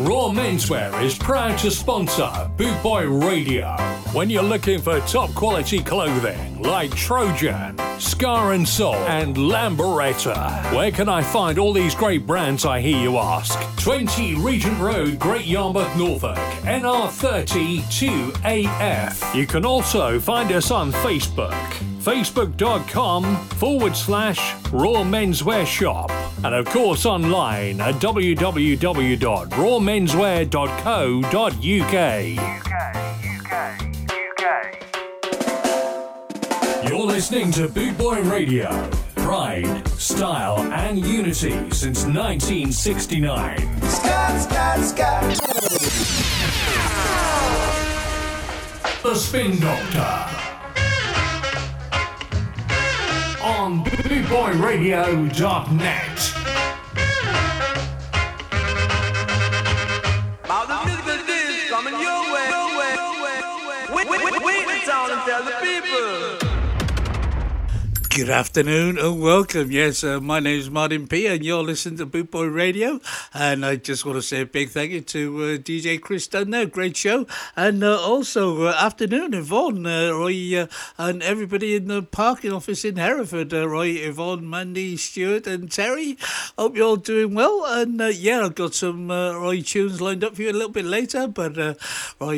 Raw Menswear is proud to sponsor Boot Boy Radio. When you're looking for top quality clothing like Trojan, Ska and Soul, and Lambretta, where can I find all these great brands? I hear you ask. 20 Regent Road, Great Yarmouth, Norfolk, NR30 2AF. You can also find us on Facebook facebook.com forward slash raw menswear shop and of course online at www.rawmenswear.co.uk. listening to Boot Boy Radio. Pride, style, and unity since 1969. Scott, Scott, Scott. The Spin Doctor. on bootboyradio.net. About the musical coming your way, your way, your way, your way. Wait, wait, wait, wait the town and tell the people. Good afternoon and welcome. Yes, uh, my name is Martyn P, and you're listening to Boot Boy Radio. And I just want to say a big thank you to uh, DJ Chris Dunn there, great show. And uh, also, uh, afternoon, Yvonne, uh, Roy, uh, and everybody in the parking office in Hereford. Roy, Yvonne, Mandy, Stuart, and Terry. Hope you're all doing well. And yeah, I've got some Roy tunes lined up for you a little bit later. But Roy,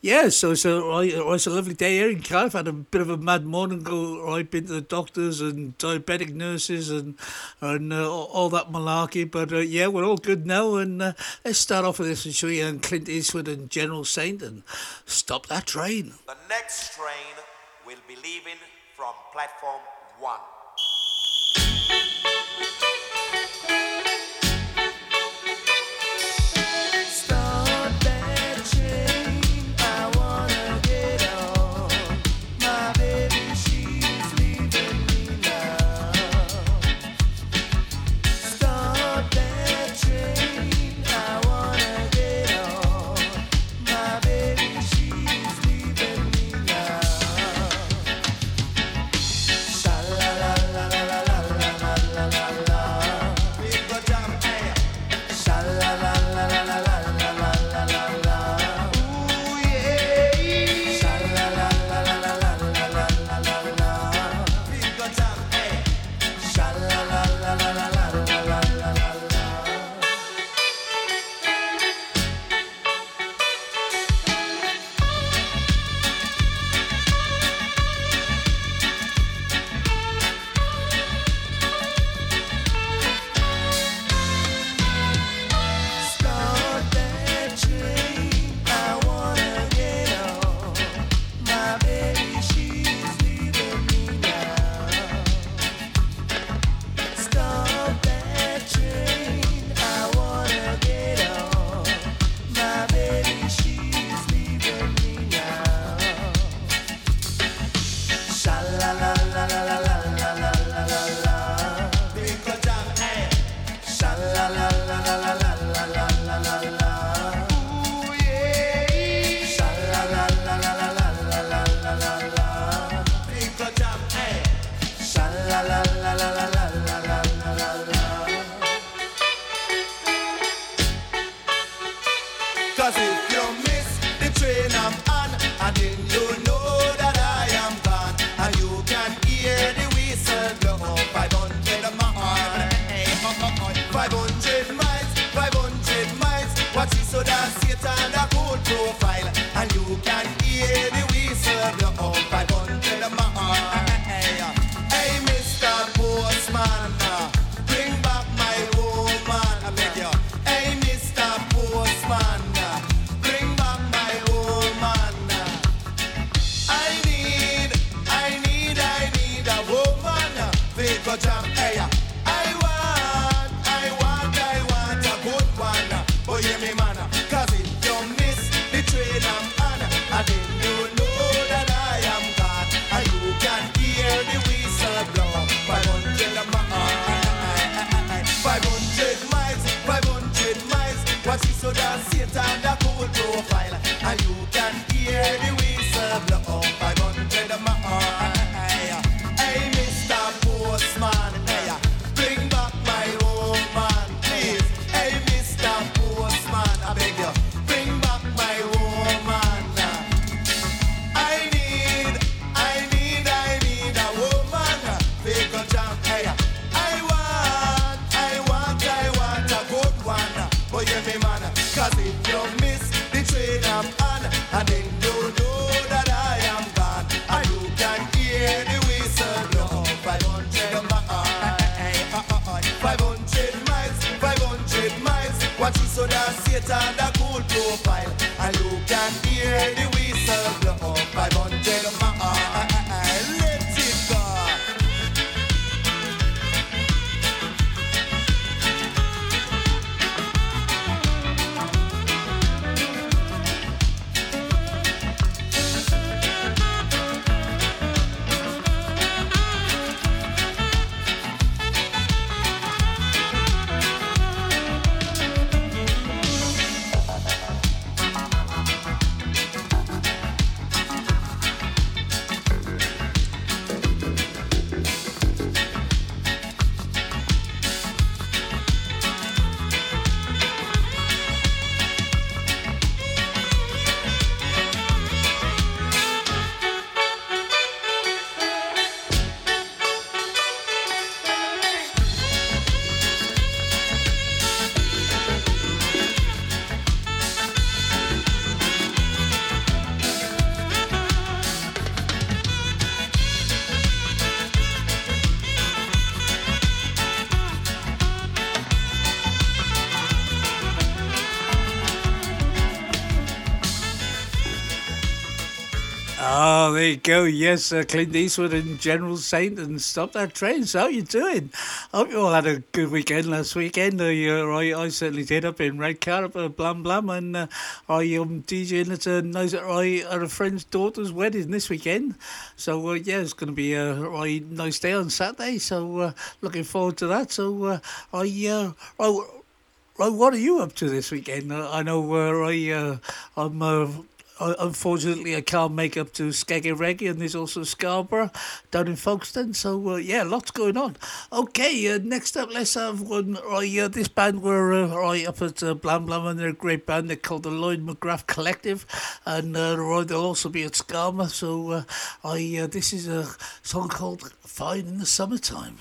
yeah, so it's a, Roy, it's a lovely day here in Cardiff. had a bit of a mad morning. Go, Roy, been the doctors and diabetic nurses and and uh, all that malarkey. But uh, yeah, we're all good now. And uh, let's start off with this and show you and Clint Eastwood and General Saint and stop that train. The next train will be leaving from platform one. There you go. Yes, uh, Clint Eastwood and General Saint and Stop That Train. So how you doing? Hope you all had a good weekend last weekend. Uh, I, I certainly did up in Red Carp, uh, Blam Blam, and uh, I am DJing at a, nice, I, at a friend's daughter's wedding this weekend. So, uh, yeah, it's going to be uh, a nice day on Saturday. So, uh, looking forward to that. So, uh, I, I, I, what are you up to this weekend? I know uh, I, I'm uh, unfortunately, I can't make up to Skeggereggy, and there's also Scarborough down in Folkestone. So uh, yeah, lots going on. Okay, uh, next up, let's have one. Right, uh, this band were uh, right up at uh, Blam Blam, and they're a great band. They're called the Lloyd McGrath Collective, and uh, right, they'll also be at Scarborough. So uh, I uh, this is a song called "Fine in the Summertime."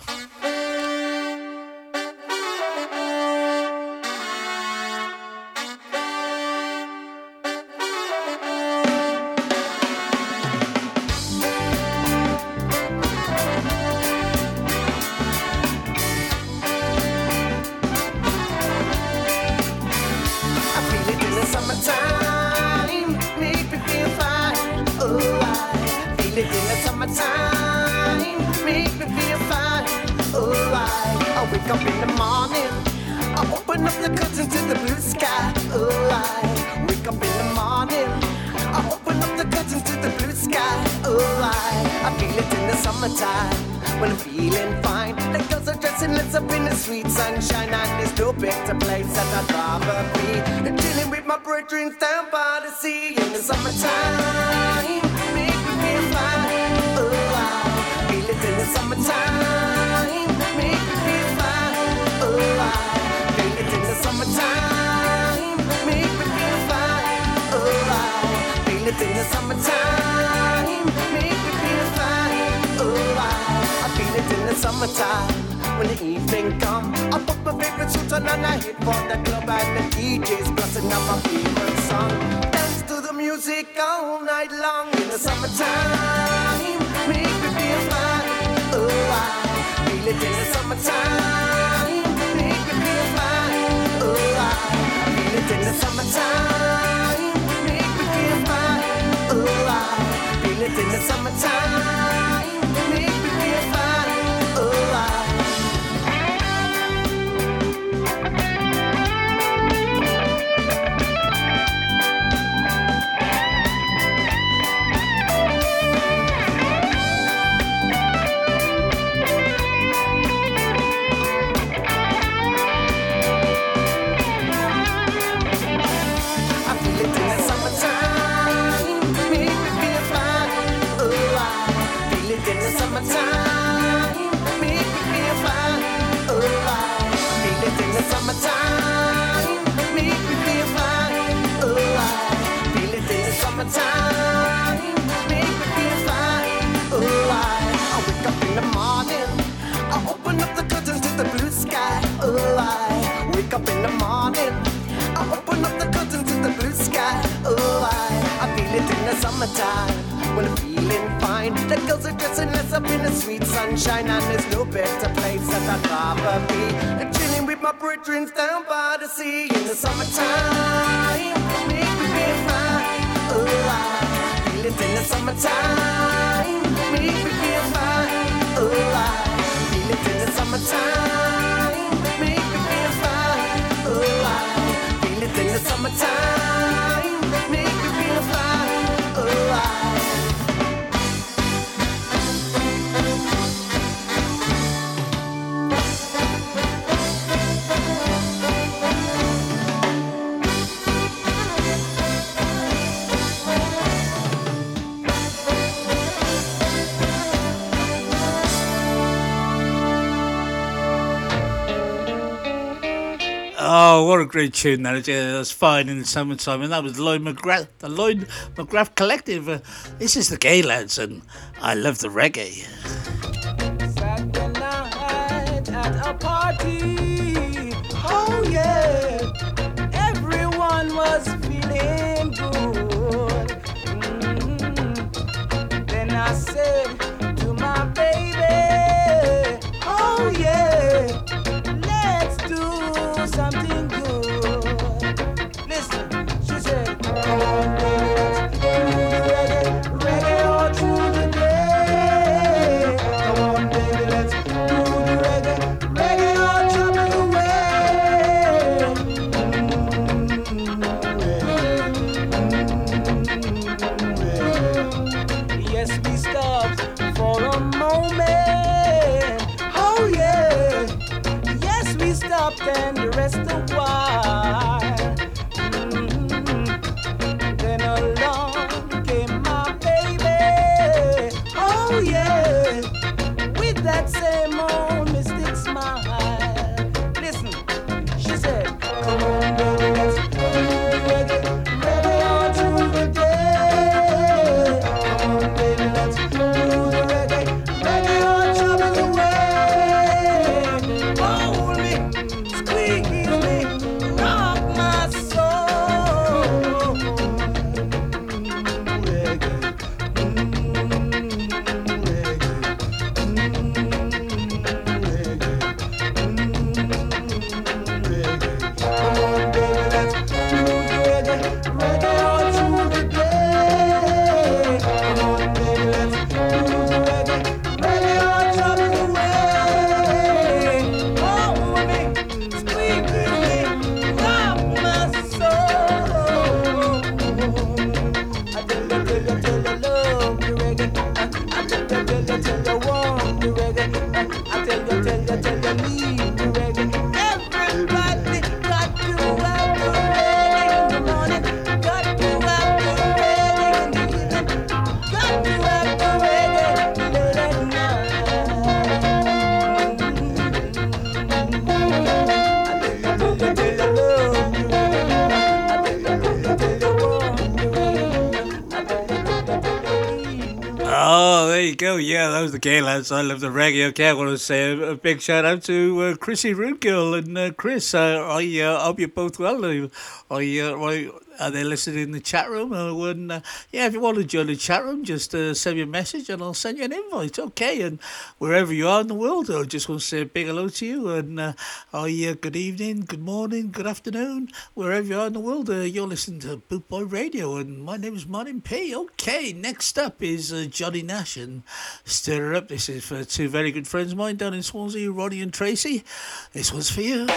A great tune that Yeah, that's fine in the summertime. And that was Lloyd McGrath, the Lloyd McGrath Collective. Uh, this is the Gaylads, and I love the reggae. Oh yeah, everyone was feeling good. Mm. Then I said go. Yeah, that was the Gaylads. I love the reggae. Okay, I want to say a, a big shout out to uh, Chrissy Root Girl and uh, Chris. Uh, I uh, hope you're both well. I, uh, I, are they listening in the chat room? Uh, when, uh, yeah, if you want to join the chat room, just uh, send me a message and I'll send you an invite. Okay, and wherever you are in the world, I just want to say a big hello to you. And uh, I, uh, good evening, good morning, good afternoon, wherever you are in the world. Uh, you're listening to Boot Boy Radio, and my name is Martyn P. Okay, next up is uh, Johnny Nash and Stir Up. This is for two very good friends of mine down in Swansea, Ronnie and Tracy. This one's for you.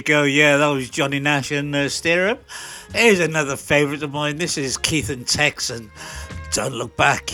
you go. Yeah, that was Johnny Nash and uh, Steer Up. Here's another favourite of mine. This is Keith and Tex and Don't Look Back.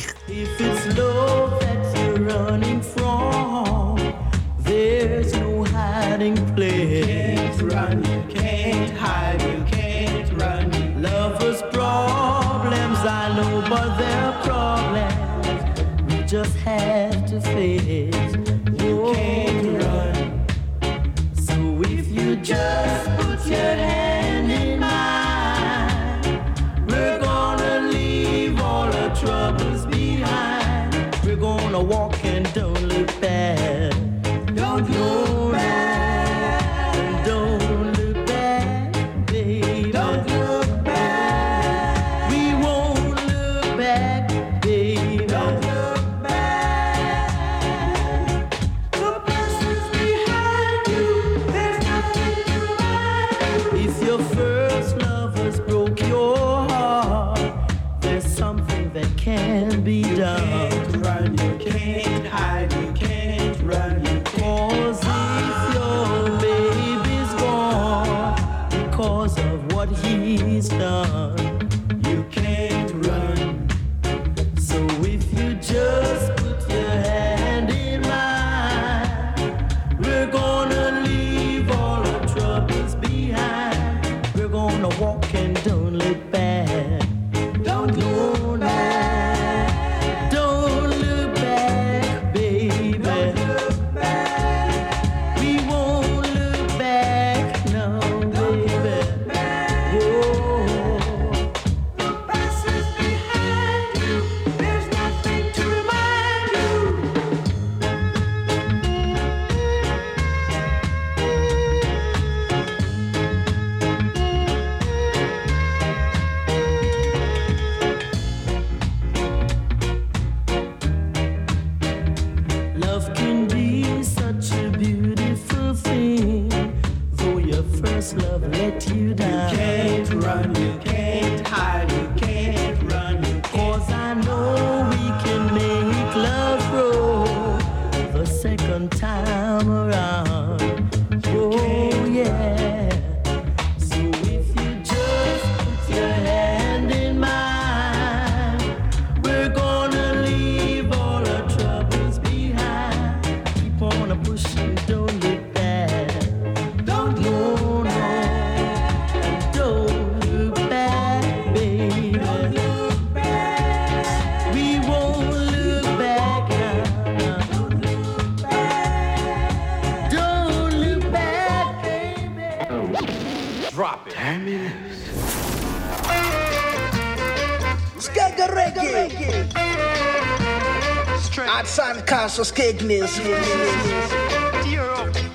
Lassos Keglis.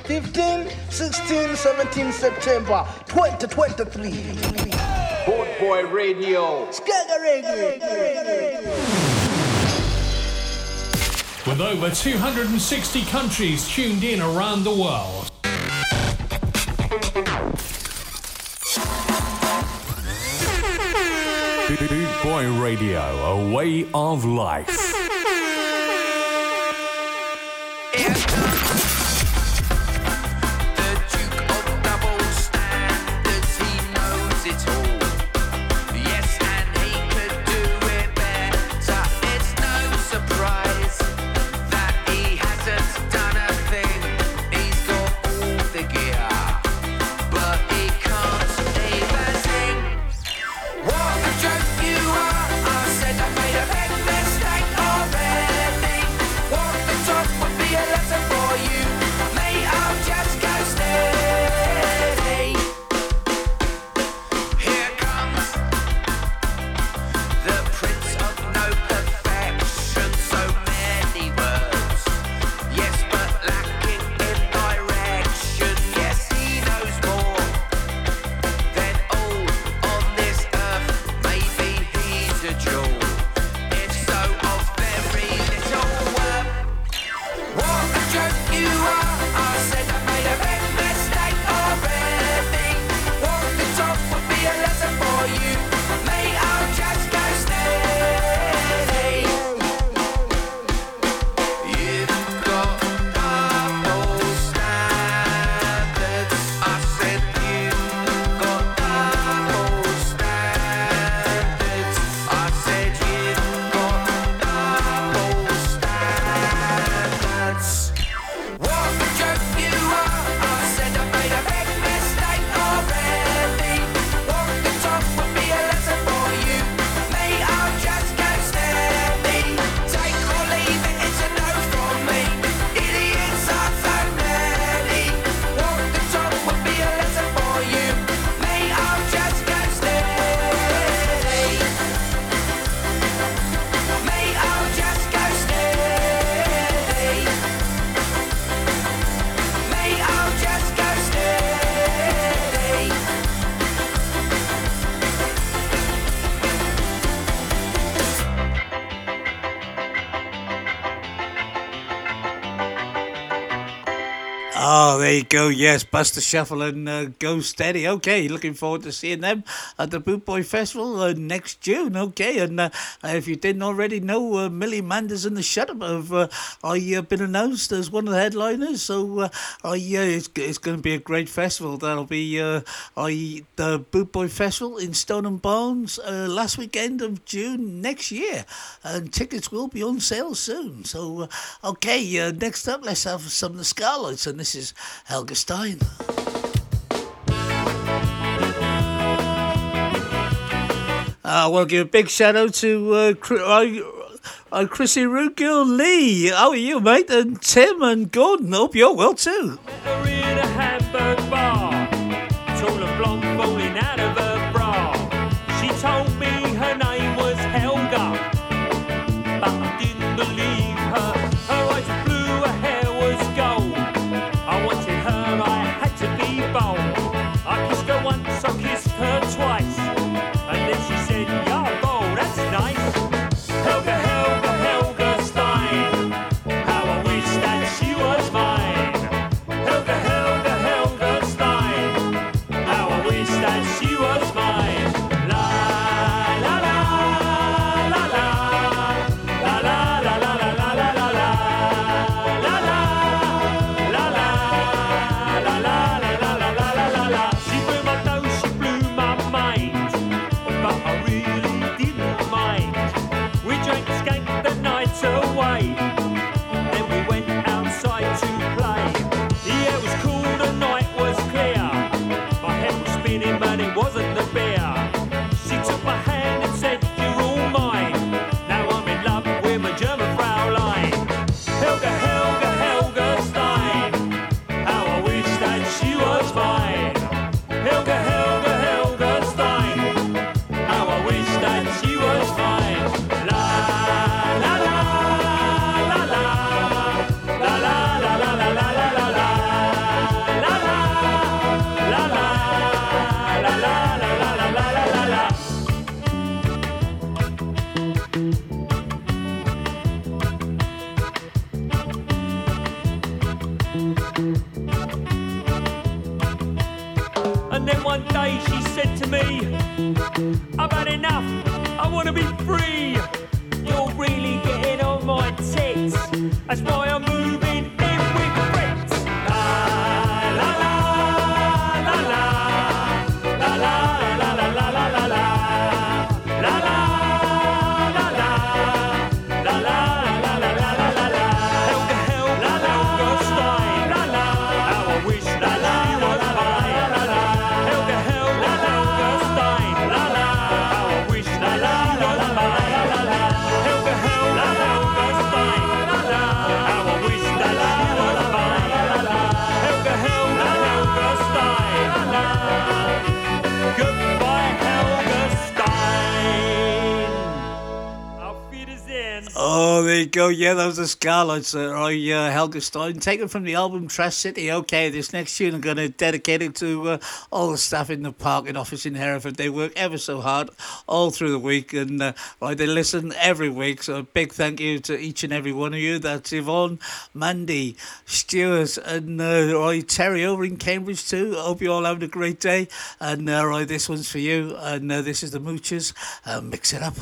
15, 16, 17 September 2023. Boot Boy Radio. Skega With over 260 countries tuned in around the world. Boot Boy Radio, a way of life. at go. Yes, Buster Shuffle and uh, Go Steady. Okay, looking forward to seeing them at the Boot Boy Festival uh, next June. Okay, and uh, if you didn't already know, uh, Millie Manders and the Shut Up have uh, uh, been announced as one of the headliners. So I, it's, it's going to be a great festival. That'll be I, the Boot Boy Festival in Stone and Barns uh, last weekend of June next year. And tickets will be on sale soon. So, okay, next up, let's have some of the Scarlets. And this is Helga Stein. I want to give a big shout out to uh, Cr- uh, uh, Chrissy Rootgill Lee. How are you, mate? And Tim and Gordon. Hope you're well too. I've enough, I want to be free. You go. Yeah, those are Scarlets. Uh, I, uh, Helga Stein, taken from the album Trash City. Okay, this next tune I'm going to dedicate it to uh, all the staff in the parking office in Hereford. They work ever so hard all through the week and uh, right, they listen every week. So a big thank you to each and every one of you. That's Yvonne, Mandy, Stuart, and uh, right, Terry over in Cambridge too. I hope you all having a great day. And uh, right, this one's for you. And uh, this is the Moochers. Uh, mix it up.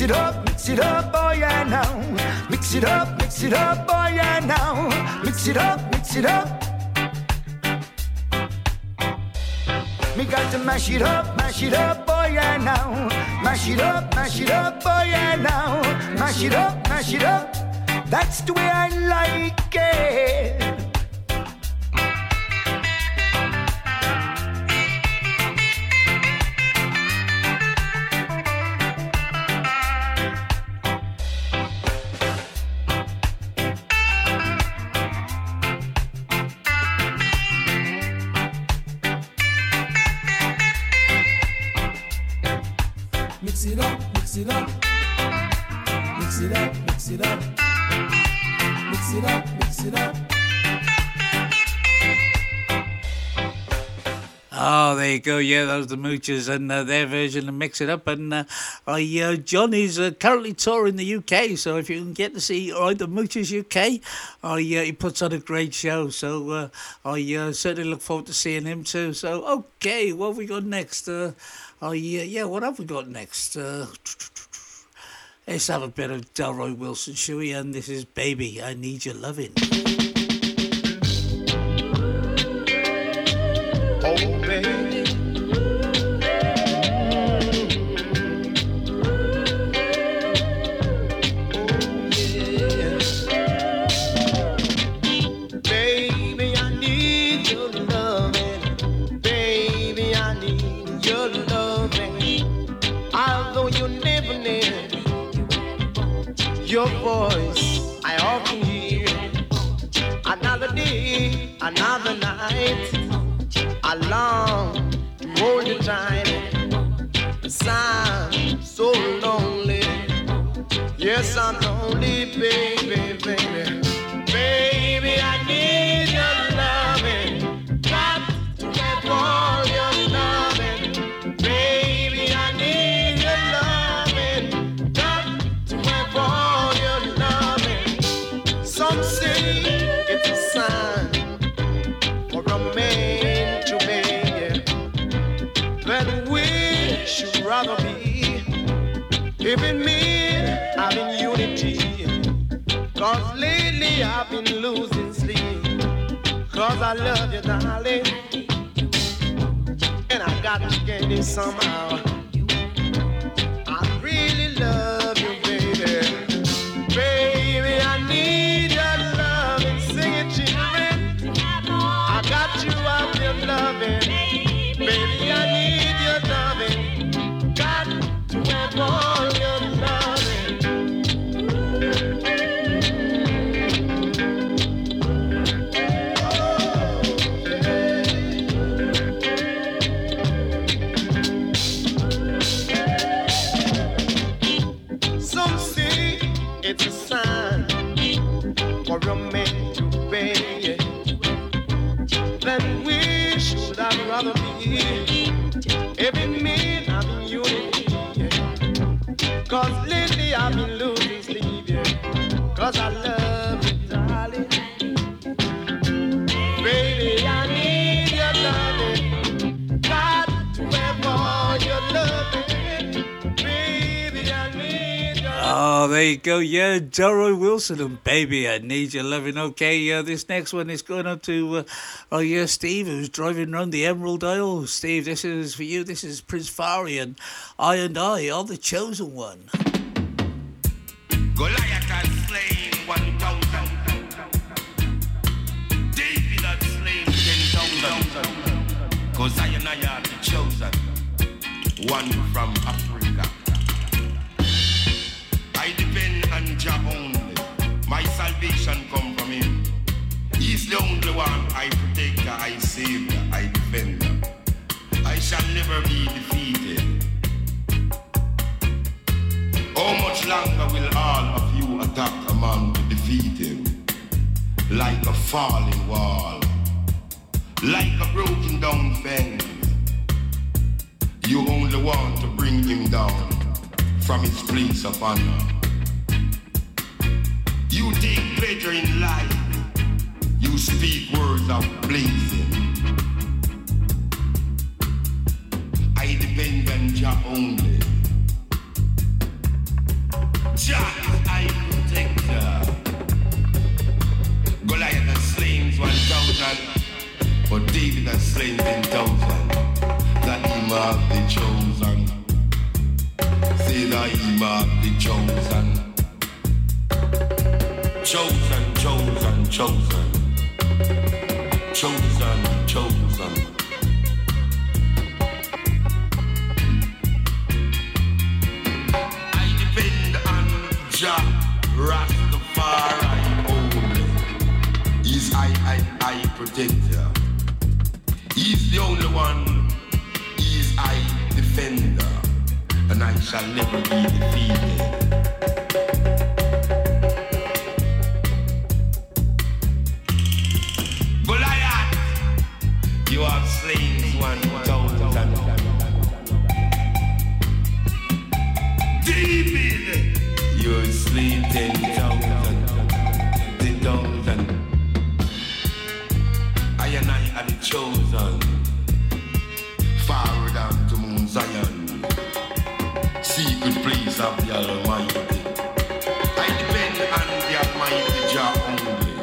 Mix it up, mix it up, oh yeah now. Mix it up, mix it up, oh yeah now. Mix it up, mix it up. Me got to mash it up, mash it up, oh yeah now. Mash it up, mash it up, oh yeah now. Mash it up, mash it up. That's the way I like it. Go. Yeah, those the Moochers and uh, their version of Mix It Up. And uh, I, uh, John is uh, currently touring the UK, so if you can get to see the Moochers UK, I, uh, he puts on a great show. So uh, I uh, certainly look forward to seeing him too. So, okay, what have we got next? Uh, I, yeah, what have we got next? Let's have a bit of Delroy Wilson, shall we? And this is Baby, I Need Your Loving. Your voice, I often hear another day, another night. I long to hold you tight. I'm so lonely. Yes, I'm lonely, baby, baby. Baby, even men having unity. Cause lately I've been losing sleep. Cause I love you, darling. And I got to get it somehow. Cause I love you, darling. Baby, I need your loving. Got to your loving. Baby, I need your Oh, there there you go. Yeah, Delroy Wilson and Baby, I Need Your Loving. Okay, uh, this next one is going up to, uh, oh yeah, Steve, who's driving around the Emerald Isle. Steve, this is for you. This is Prince Farian. And I and I are the chosen one. Goliath had Cause I and I are the chosen. One from Africa. I depend on Jah only. My salvation come from him. He's the only one I protect, I save, I defend. I shall never be defeated. How much longer will all of you attack a man to defeat him? Like a falling wall, like a broken down fence, you only want to bring him down from his place of honor. You take pleasure in life, you speak words of blazing. I depend on Jah only. Jah is I protector. Goliath slains 1,000. For David has slain ten thousand, that he marked be chosen. Say that he marked be chosen. Chosen, chosen, chosen. Chosen, chosen. I depend on Jah Rastafari only. He's I, I, I protector. He's the only one. He's I defender. And I shall never be defeated. Goliath, you have slain one thousand. David, you have slain ten thousand. Ten thousand. I and I are the chosen. Of the Almighty. I depend on the Almighty Jah only.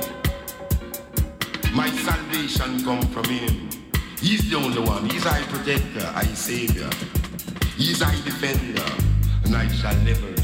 My salvation come from Him. He's the only one. He's our protector, our savior. He's our defender, and I shall never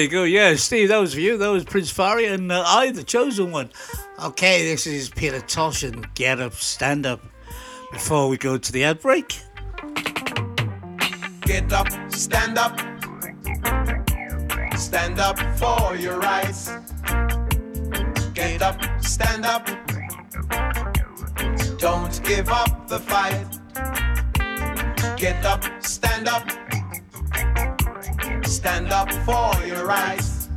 there you go. Yeah, Steve, that was for you. That was Prince Far I and uh, I, the chosen one. Okay, this is Peter Tosh and Get Up, Stand Up. Before we go to the ad break. Get up, stand up. Stand up for your rights. Get up, stand up. Don't give up the fight. Get up, stand up. Stand up for your rights.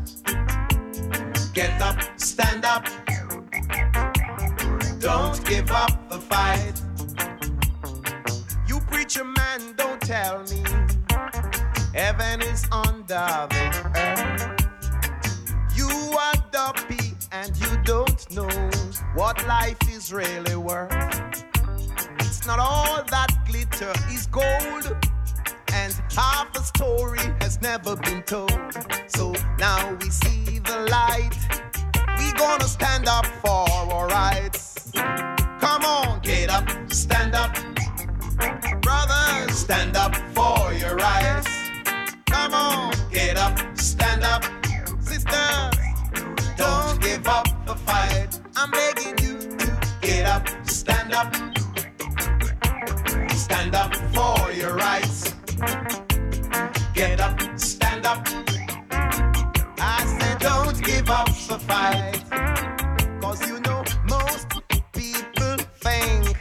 Get up, stand up. Don't give up the fight. You preacher man, don't tell me heaven is under the earth. You are dumpy and you don't know what life is really worth. It's not all that glitter is gold, and half a story has never been told. So now we see the light. We gonna stand up for our rights. Come on, get up, stand up. Brothers, stand up for your rights. Come on, get up, stand up. Sisters, don't give up the fight. I'm begging you to get up, stand up. Stand up for your rights. Fight. Cause you know, most people think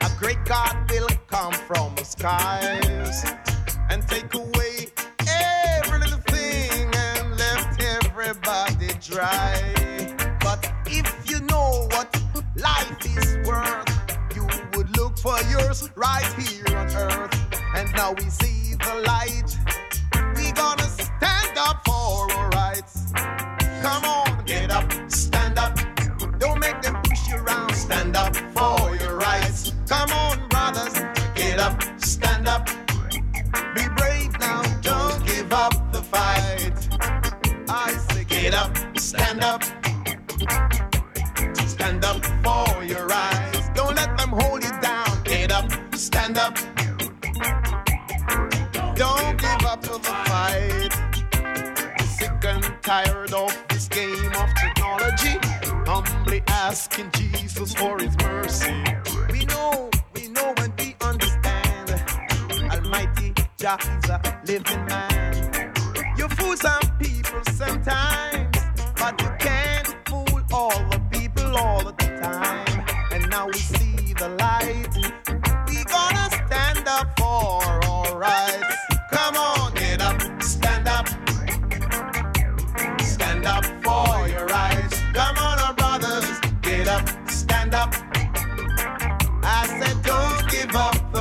a great God will come from the skies and take away every little thing and left everybody dry. But if you know what life is worth, you would look for yours right here on earth. And now we see the light. We gonna stand up for our rights. Come on, get up, stand up. Don't make them push you around. Stand up for your rights. Come on, brothers, get up, stand up. Be brave now, don't give up the fight. I say, get up, stand up. Stand up for your rights. Don't let them hold you down. Get up, stand up. Don't give up to the fight. Sick and tired of Humbly asking Jesus for his mercy. We know, we know and we understand. Almighty Jah is a living man. You fool some people sometimes, but you can't fool all the people all the time. And now we see the light. We gonna stand up for our.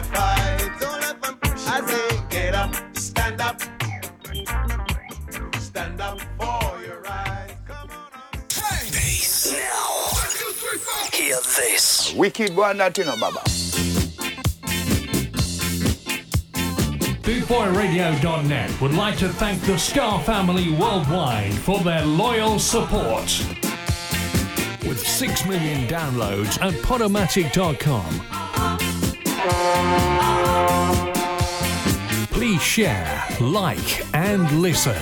Fight. Don't let them push I say, get up, stand up. Stand up for your rights. Come on. Peace. Now, hear this. Wicked one, that you know, Baba. BootboyRadio.net would like to thank the Ska family worldwide for their loyal support. With 6 million downloads at Podomatic.com. Please share, like, and listen.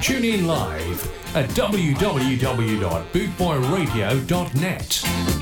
Tune in live at www.bootboyradio.net.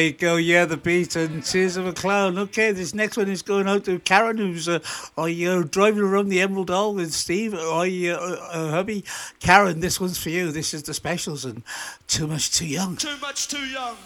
There you go. Yeah, the beat and Tears of a Clown. Okay, this next one is going out to Karen, who's uh, are you uh, driving around the Emerald Isle with Steve? Are you uh, uh, hubby? Karen, this one's for you. This is the specials and Too Much Too Young. Too Much Too Young.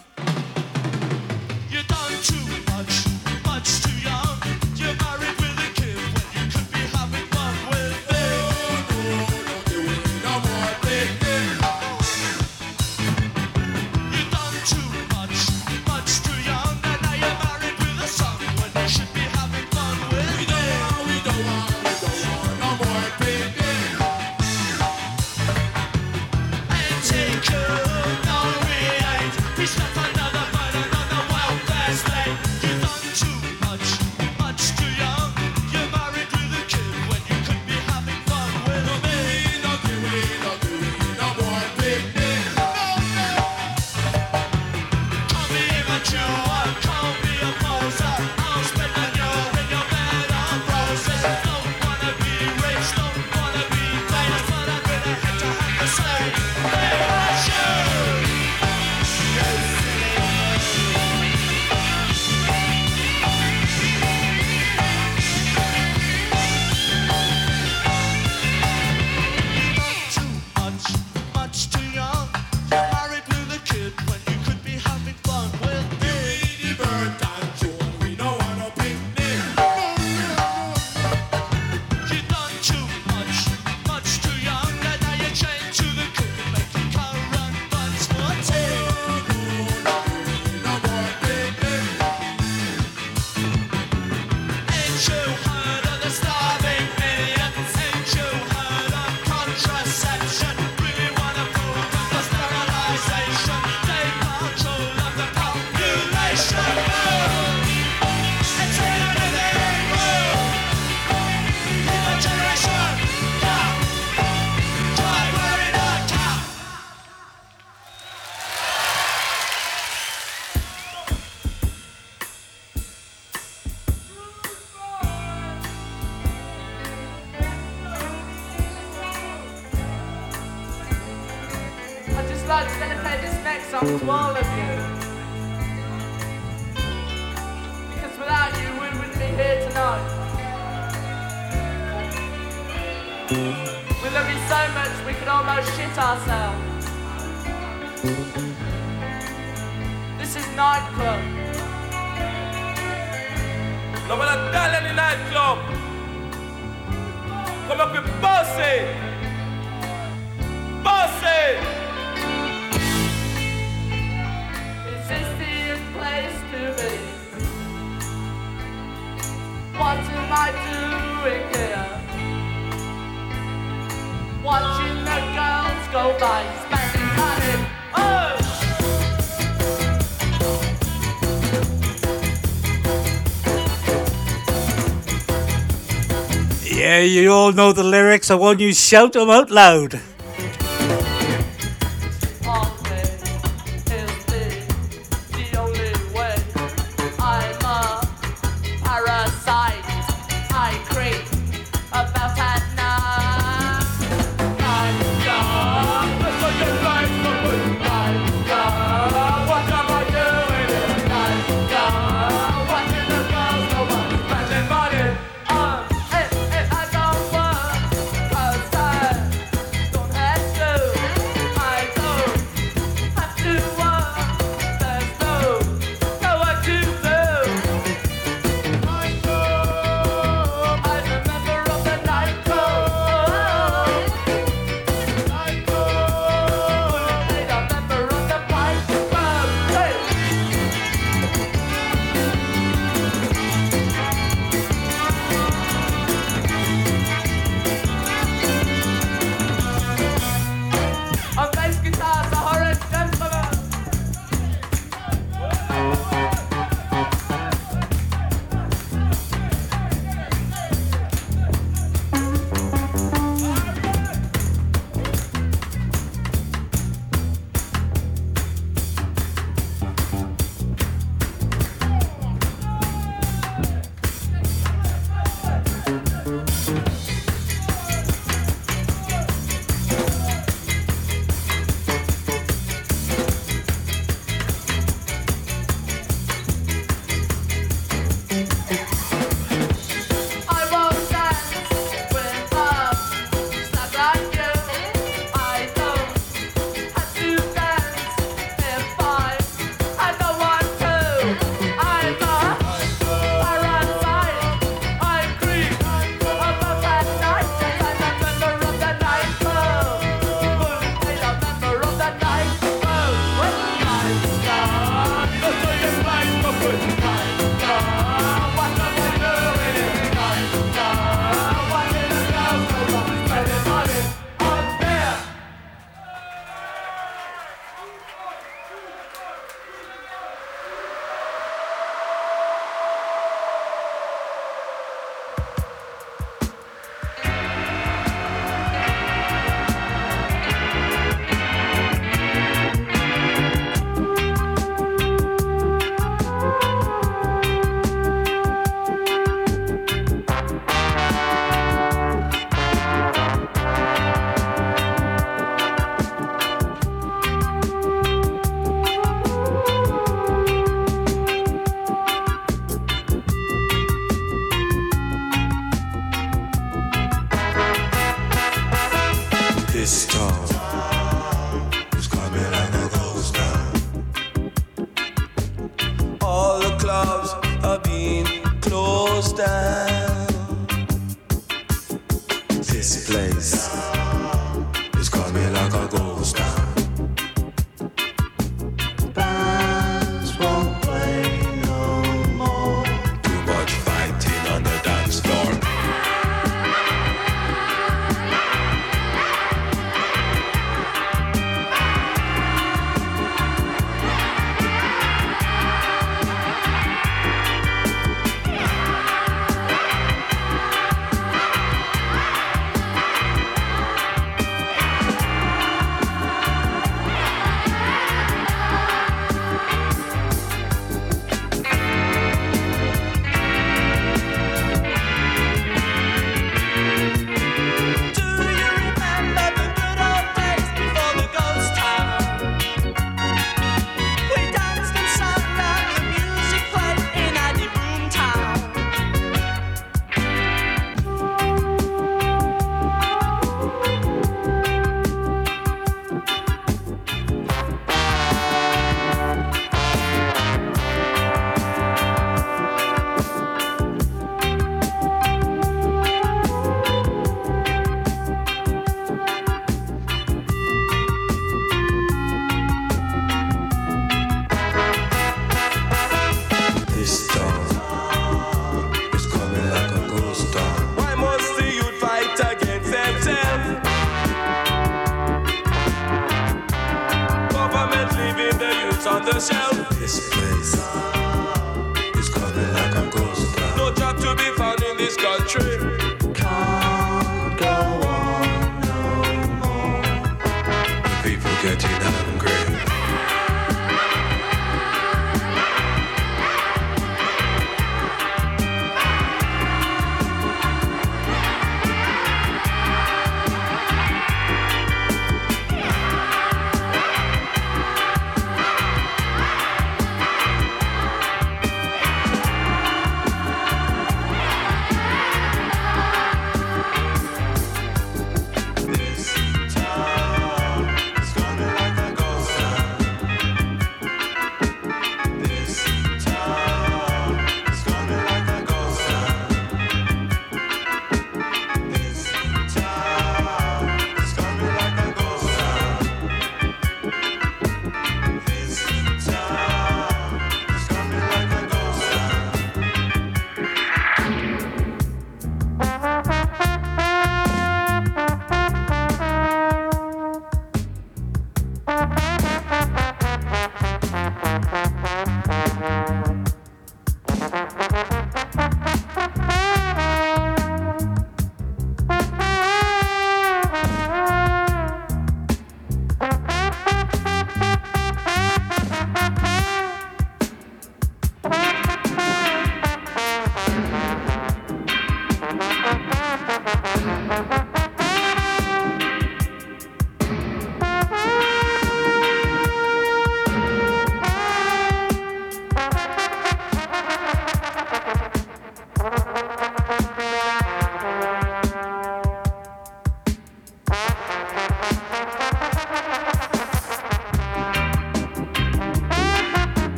you all know the lyrics. I want you to shout them out loud.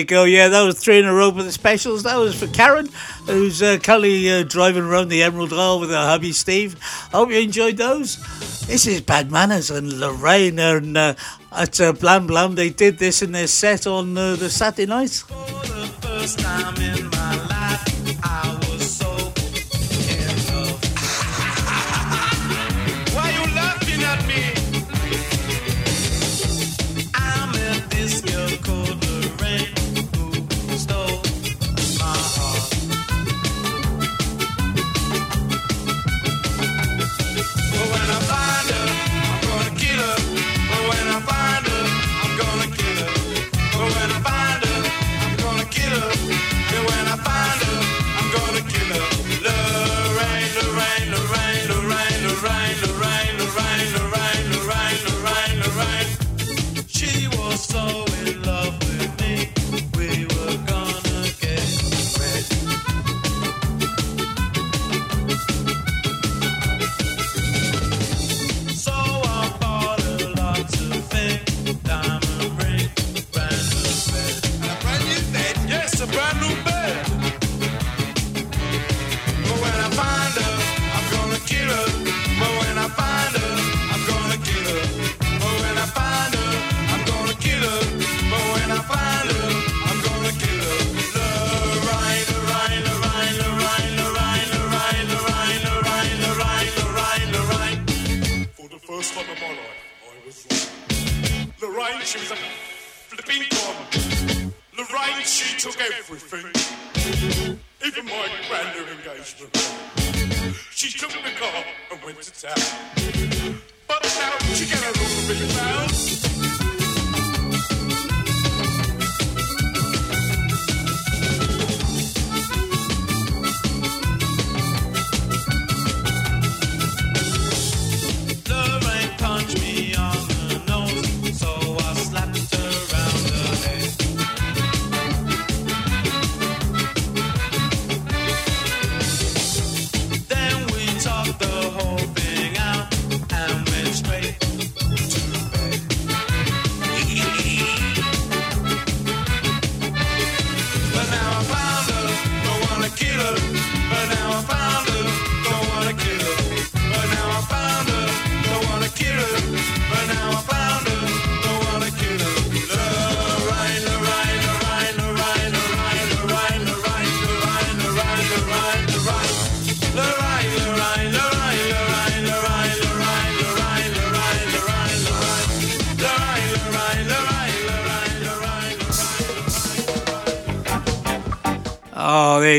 you go. Yeah, that was three in a row for the specials. That was for Karen, who's uh, currently uh, driving around the Emerald Isle with her hubby Steve. Hope you enjoyed those. This is Bad Manners and Lorraine, and uh, at uh, Blam Blam, they did this in their set on uh, the Saturday night.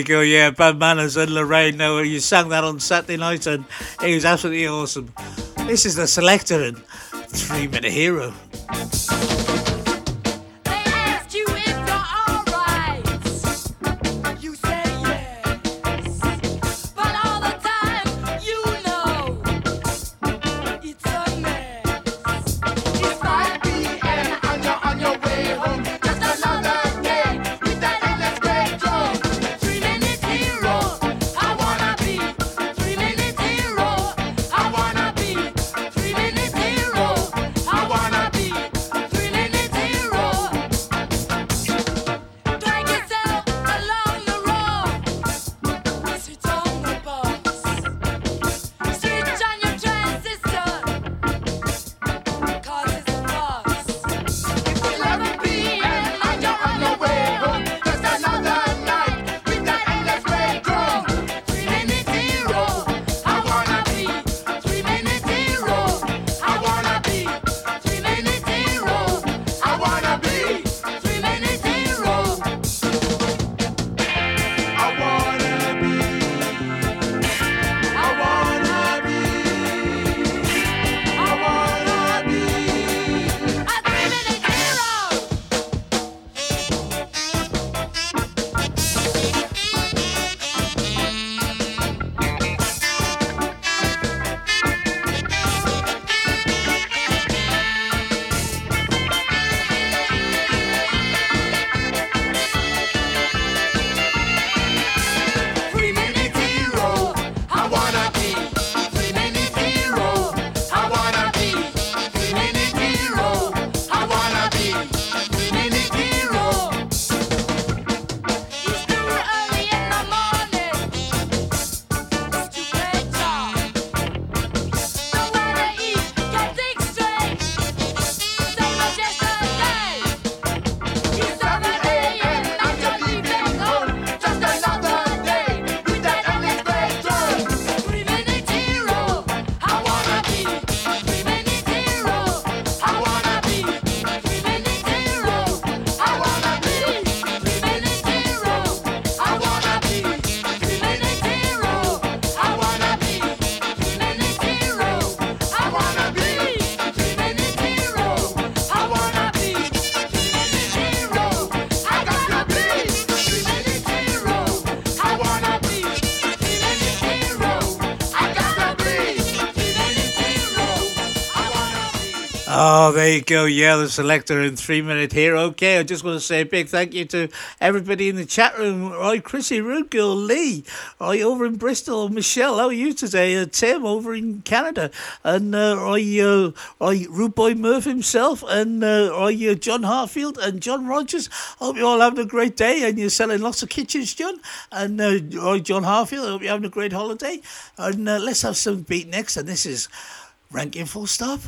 Go, yeah, Bad Manners and Lorraine Noah. You sang that on Saturday night and it was absolutely awesome. This is the Selecter and three minute hero. Oh, there you go. Yeah, the Selecter in three minute hero. Okay, I just want to say a big thank you to everybody in the chat room. Right, Chrissy, Rude Girl, Lee, right over in Bristol, Michelle. How are you today? Uh, Tim over in Canada, and uh, right, uh, right, Rude Boy Murph himself, and uh, right, uh, John Hartfield and John Rogers. Hope you're all having a great day, and you're selling lots of kitchens, John. And uh, right, John Hartfield. Hope you're having a great holiday. And uh, let's have some beat next, and this is ranking full stop.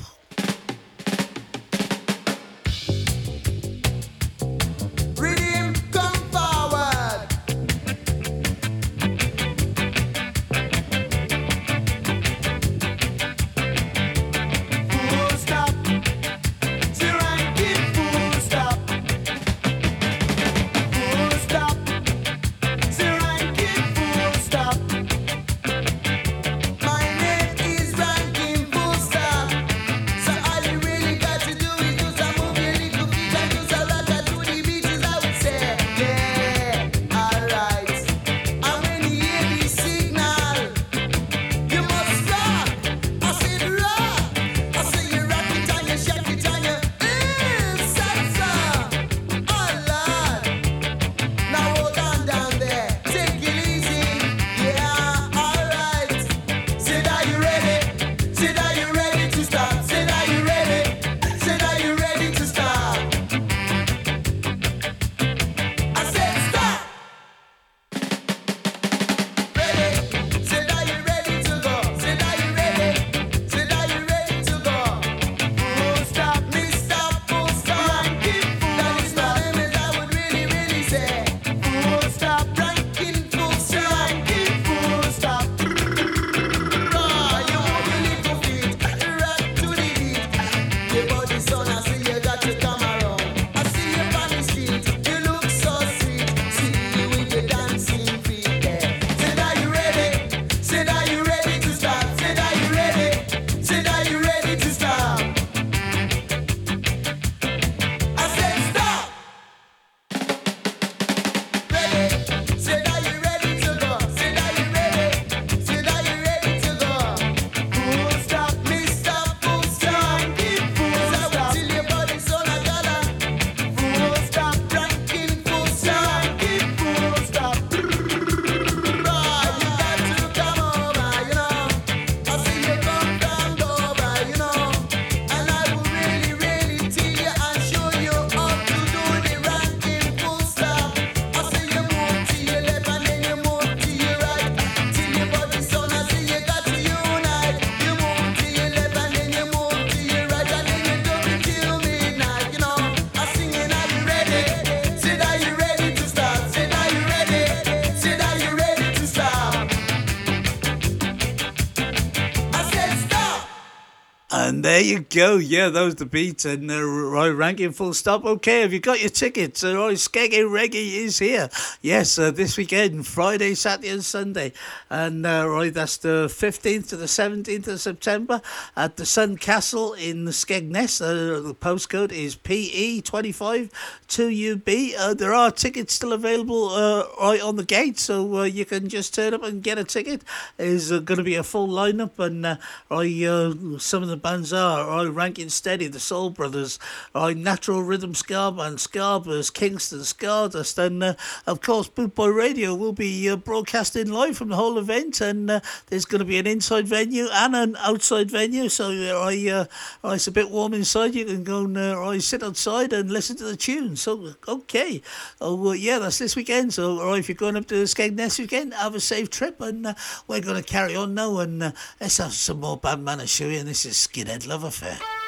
You go. Yeah, that was the beat. And uh, Roy ranking full stop. Okay, have you got your tickets? Uh, Roy Skeggy Reggae is here. Yes, uh, this weekend, Friday, Saturday, and Sunday. And uh, Roy, that's the 15th to the 17th of September at the Sun Castle in Skegness. Uh, the postcode is PE25 2UB. Uh, there are tickets still available uh, right on the gate, so uh, you can just turn up and get a ticket. There's uh, going to be a full lineup, and uh, uh, some of the bands are I Ranking Steady, the Soul Brothers, I Natural Rhythm Band, Scarbers, Kingston, Stardust, and uh, of course Boot Boy Radio will be uh, broadcasting live from the whole event, and uh, there's going to be an inside venue and an outside venue. So uh, I, uh, uh, it's a bit warm inside. You can go and uh, I sit outside and listen to the tunes. So okay, oh yeah, that's this weekend. So right, if you're going up to Skegness weekend, have a safe trip, and we're going to carry on now, and let's have some more bad manners, shall we? And this is Skinhead Love Affair.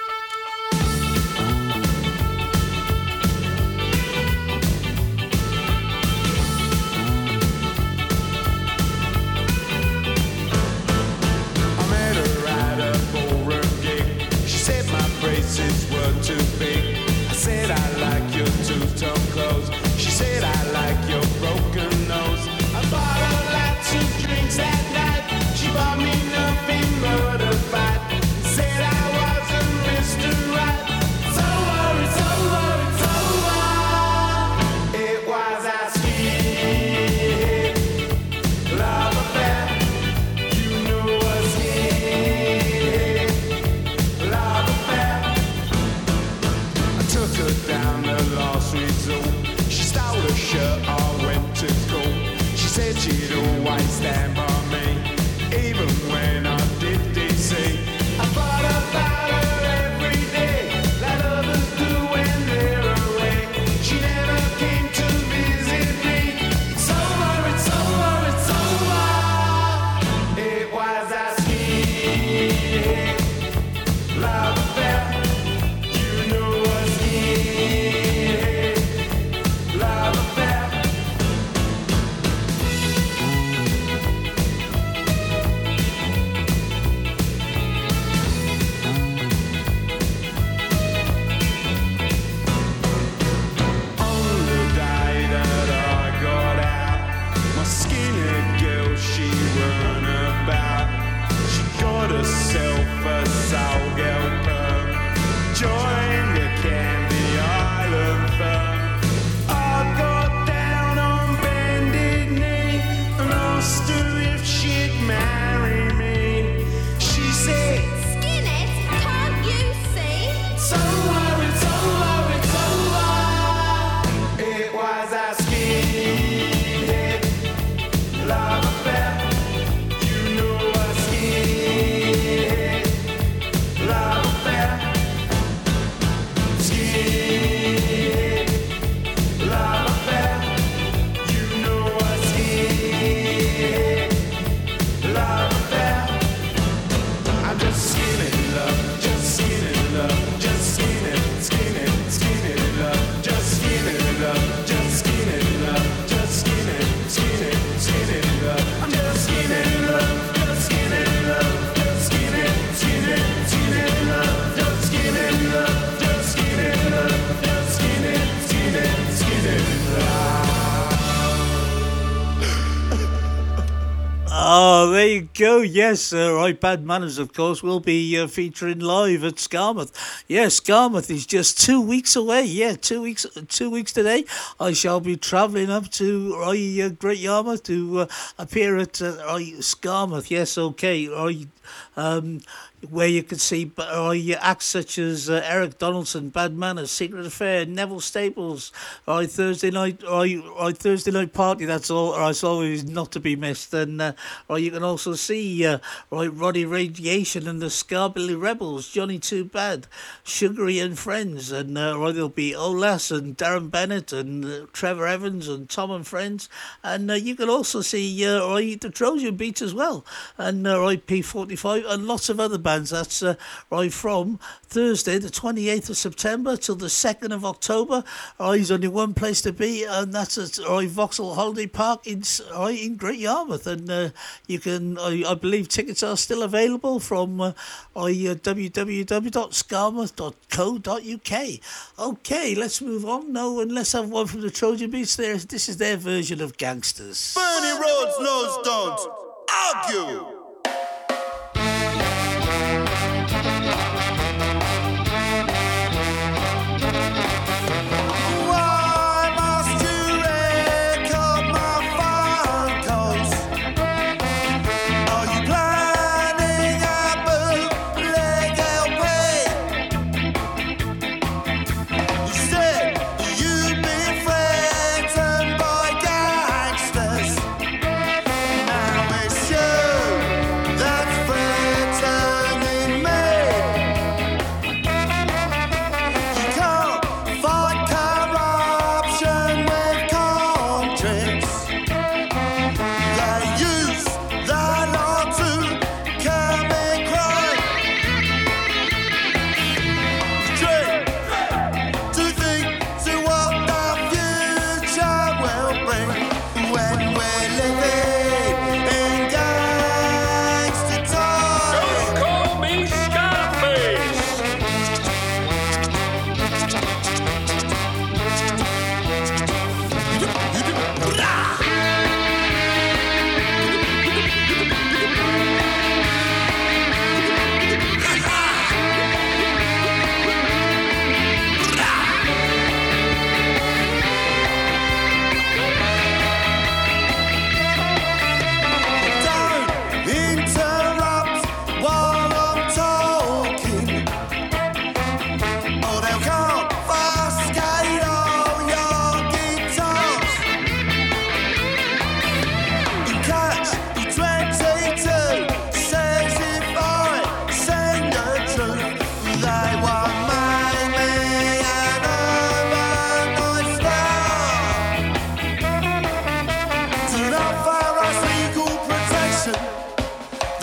Yes, uh. Bad Manners, of course, will be uh, featuring live at Skamouth. Yes, Skamouth is just two weeks away. Yeah, two weeks. Two weeks today, I shall be travelling up to uh, Great Yarmouth to uh, appear at uh, right, Skamouth. Yes, okay. Um, where you can see uh, acts such as uh, Eric Donaldson, Bad Manners, Secret Affair, Neville Staples, right, Thursday night, right, right, Thursday night party. That's all. That's always not to be missed. And uh, right, you can also see uh, right, Roddy Radiation and the Skabilly Rebels, Johnny Too Bad, Sugary and Friends, and uh, right, there'll be Olas and Darren Bennett and uh, Trevor Evans and Tom and Friends, and uh, you can also see uh, the Trojan Beats as well, and uh, right, P45 and lots of other bands. That's uh, right from Thursday, the 28th of September till the 2nd of October. Uh, there's only one place to be, and that's at right, Vauxhall Holiday Park in in Great Yarmouth. And uh, you can, I, I believe, tickets are still available from uh, uh, www.skamouth.co.uk. Okay, let's move on. No, and let's have one from the Trojan Beats. There, this is their version of Gangsters. Bernie Rhodes knows don't argue.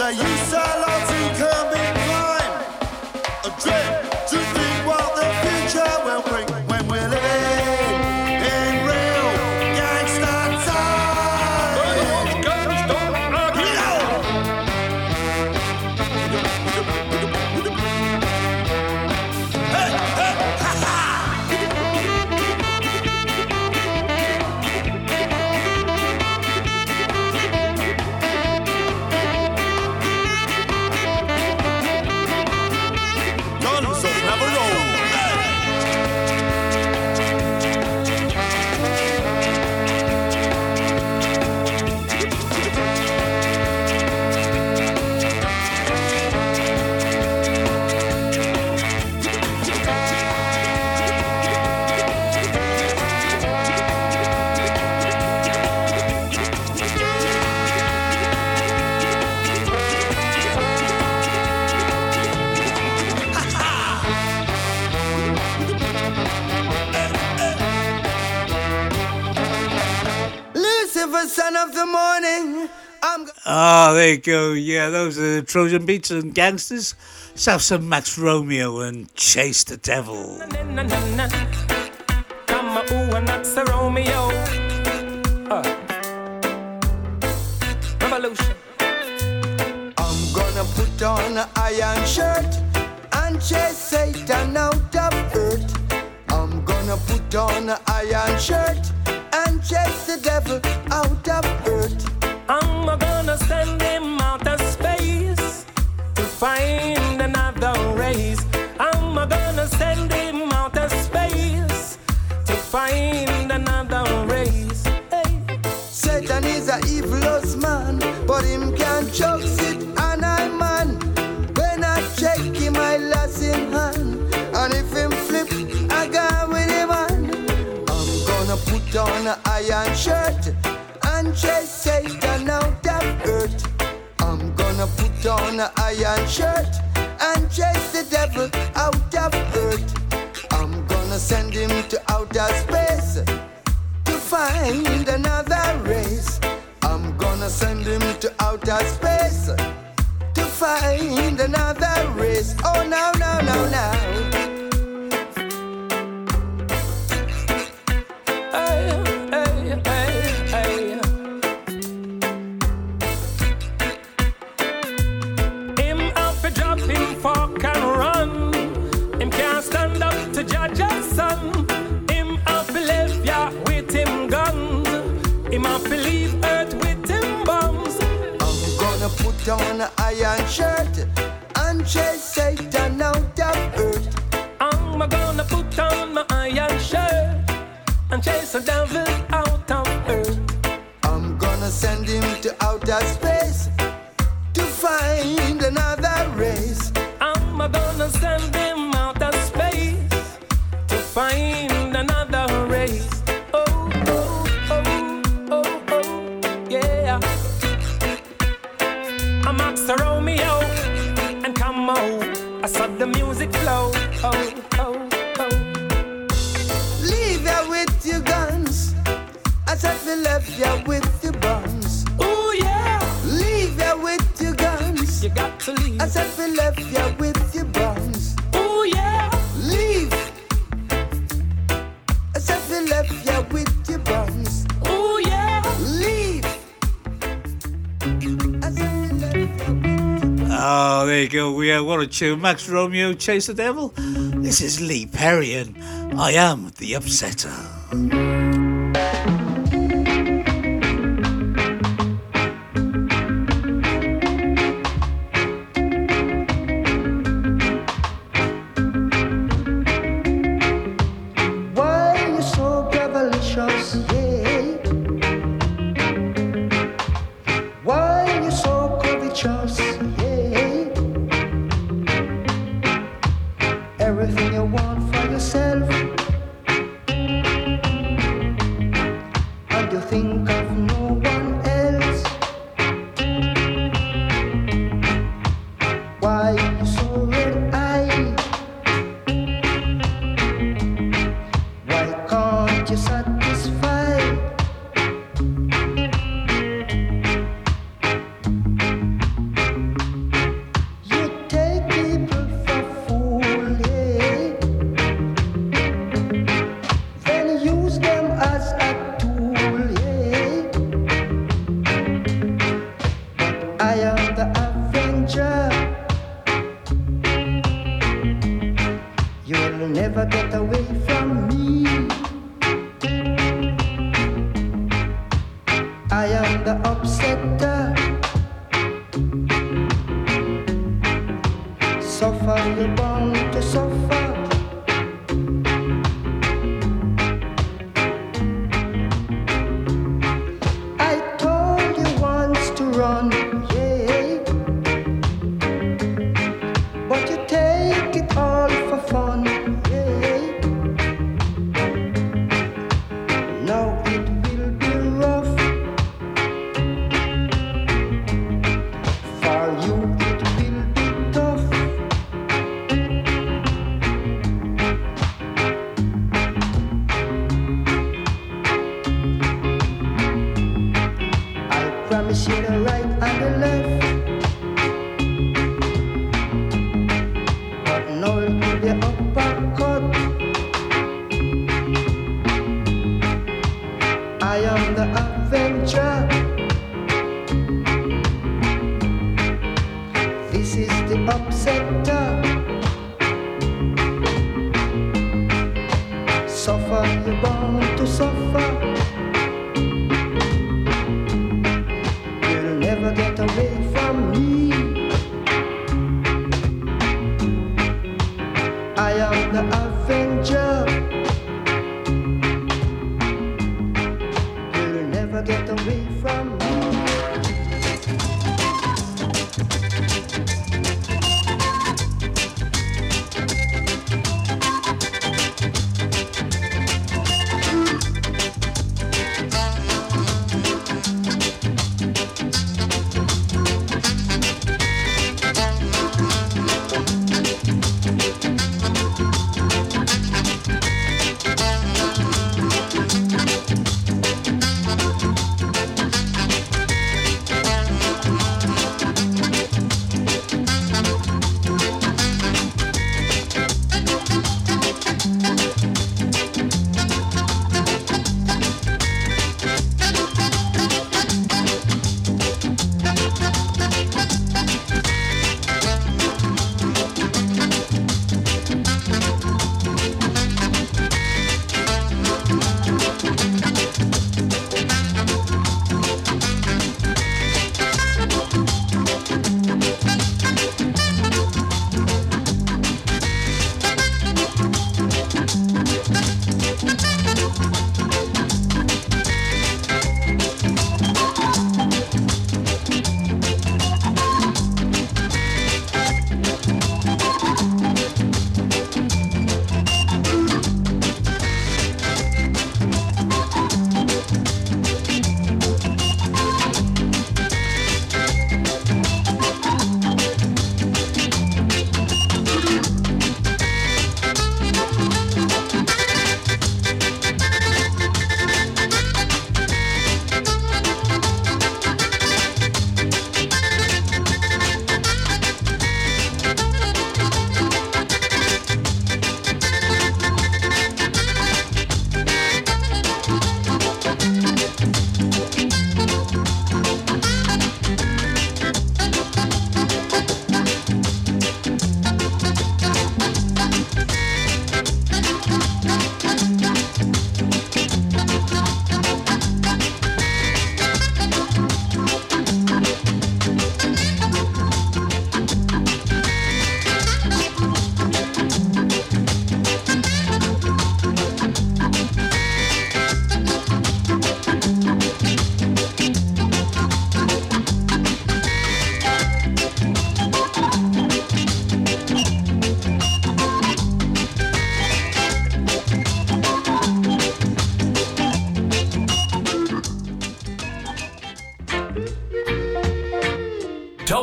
that you to all to come. You go. Yeah, those are the Trojan Beats and Gangsters. Let's have some Max Romeo and Chase the Devil. Revolution. I'm gonna put on an iron shirt and chase Satan out of earth. I'm gonna put on an iron shirt and chase the devil out of find another race. I'm gonna send him out of space to find another race. Satan is a evilous man, but him can't choke it and I man. When I check him, I lost in hand. And if him flip, I go with him on. I'm gonna put on an iron shirt and chase Satan out of earth. Gonna put on an iron shirt and chase the devil out of earth. I'm gonna send him to outer space to find another race. I'm gonna send him to outer space to find another race. Oh, no, no, no, no. Put on an iron shirt and chase Satan out of earth. I'm gonna put on my iron shirt and chase the devil out of earth. I'm gonna send him to outer space to find another race. I'm gonna send him I said we left ya with your buns. Oh yeah. Leave. I said we left ya with your buns. Oh yeah. Leave. Oh, there you go. We uh, what a tune. Max Romeo, Chase the Devil. This is Lee Perry, and I am the upsetter.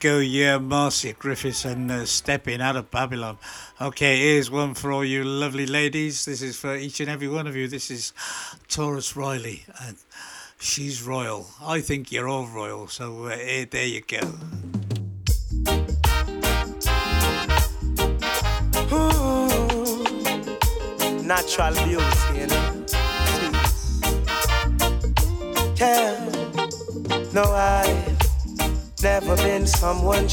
Go. Yeah, Marcia Griffiths and uh, Stepping Out of Babylon. Okay, here's one for all you lovely ladies. This is for each and every one of you. This is Tarrus Riley, and she's royal. I think you're all royal, so uh, eh, there you go. Ooh, natural beauty,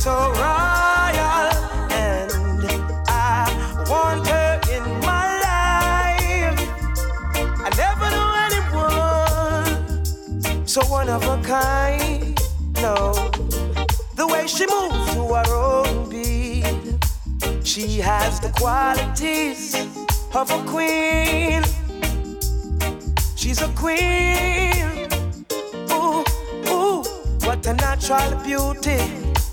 so royal. And I want her in my life. I never knew anyone so one of a kind. No, the way she moves to her own beat, she has the qualities of a queen. She's a queen. Ooh, ooh, what a natural beauty.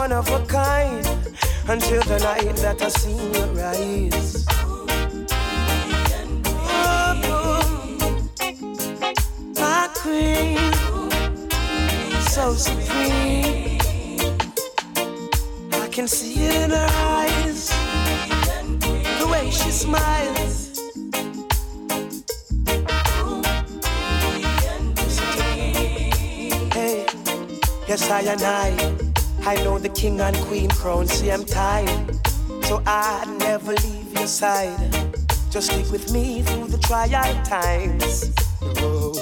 one of a kind until the night that I seen your eyes. my queen, so supreme. I can see it in her eyes, the way she smiles. Hey, yes I and I, I know the king and queen crown. See I'm tired, so I never leave your side. Just stick with me through the trial times. Oh,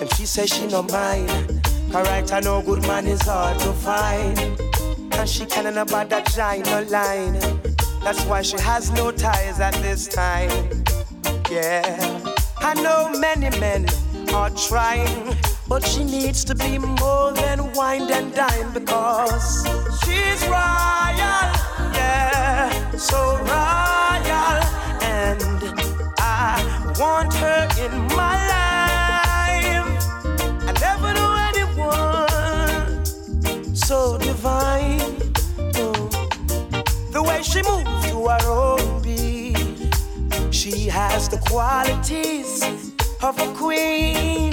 and she says she no mind. Alright, I know good man is hard to find. And she can't about that giant line. That's why she has no ties at this time. Yeah, I know many men are trying, but she needs to be more than wine and dine because she's royal, yeah, so royal. And I want her in my life. I never knew anyone so divine. The way she moves to her own beat, she has the qualities of a queen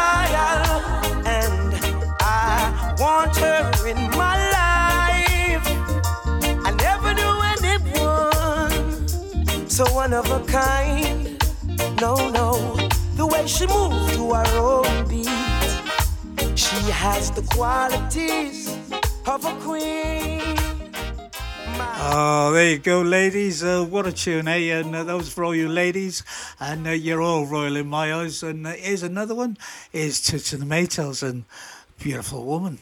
Oh, there you go, ladies. Uh, what a tune, eh? And uh, those for all you ladies, and uh, you're all royal in my eyes. And uh, here's another one: is to, to tomatoes and beautiful woman.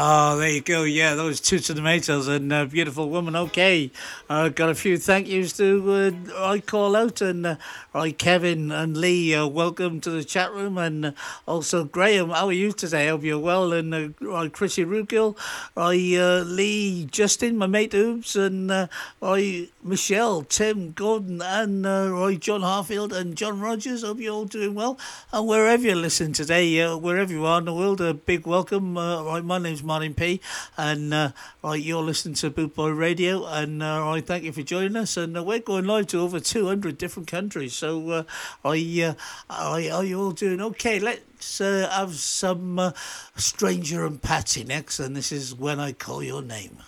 There you go. Yeah, those two tomatoes and uh, beautiful woman. Okay, uh, got a few thank yous to uh, I call out and uh, right Kevin and Lee. Uh, welcome to the chat room and also Graham. How are you today? Hope you're well. And uh, right, Chrissy Rugill, right uh, Lee, Justin, my mate Oops, and uh, right Michelle, Tim, Gordon, and right John Harfield and John Rogers. Hope you're all doing well. And wherever you listen today, wherever you are in the world, a big welcome. Uh, right, my name's Martyn P, and uh, right, you're listening to Boot Boy Radio, and uh, right, thank you for joining us. And uh, we're going live to over 200 different countries. So, uh, I, uh, I, are you all doing okay? Let's uh, have some uh, Stranger and Patsy next, and this is when I call your name.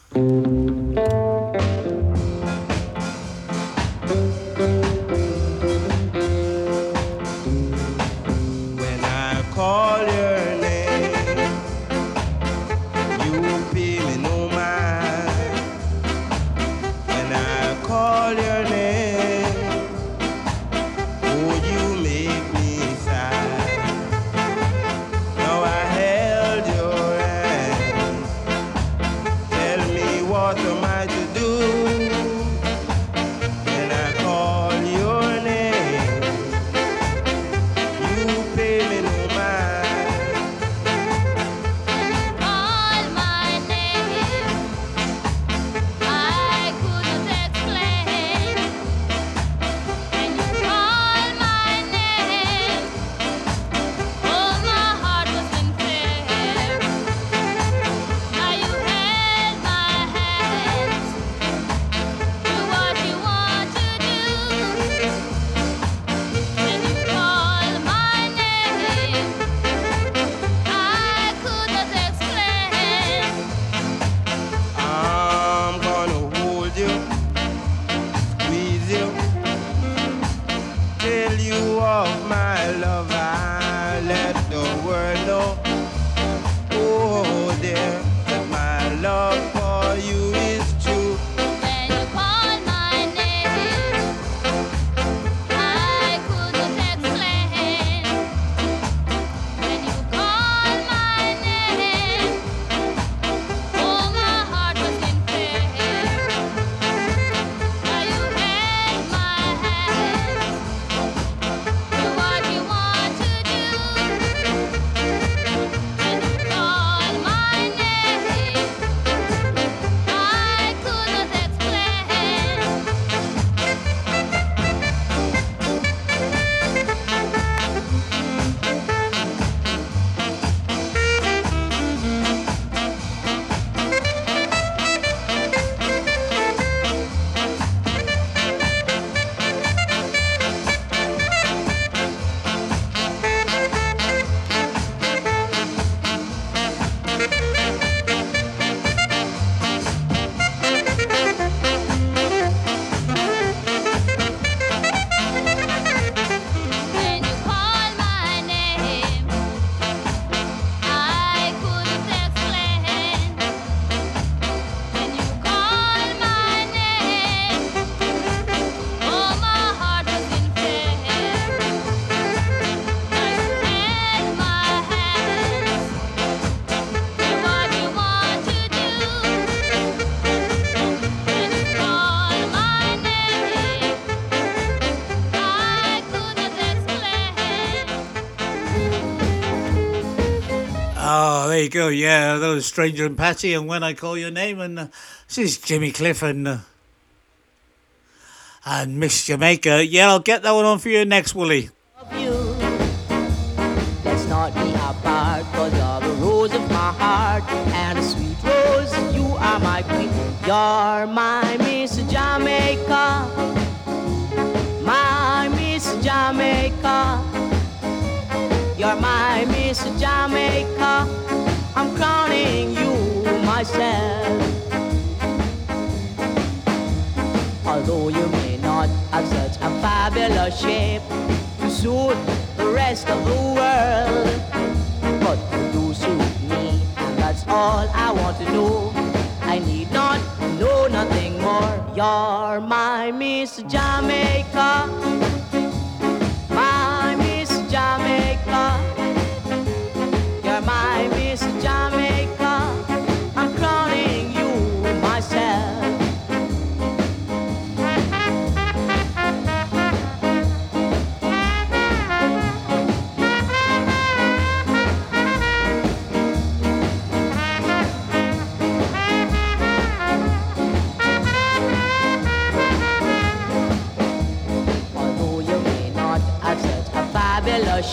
You go. Yeah, that was Stranger and Patty, and when I call your name, and uh, this is Jimmy Cliff and uh, and Miss Jamaica. Yeah, I'll get that one on for you next, Wooly. Let's not be apart, cause you're the rose of my heart. And a sweet rose, you are my queen. You're my Miss Jamaica. My Miss Jamaica. You're my Miss Jamaica. Myself. Although you may not have such a fabulous shape to suit the rest of the world, but you do suit me, and that's all I want to know. I need not know nothing more. You're my Miss Jamaica,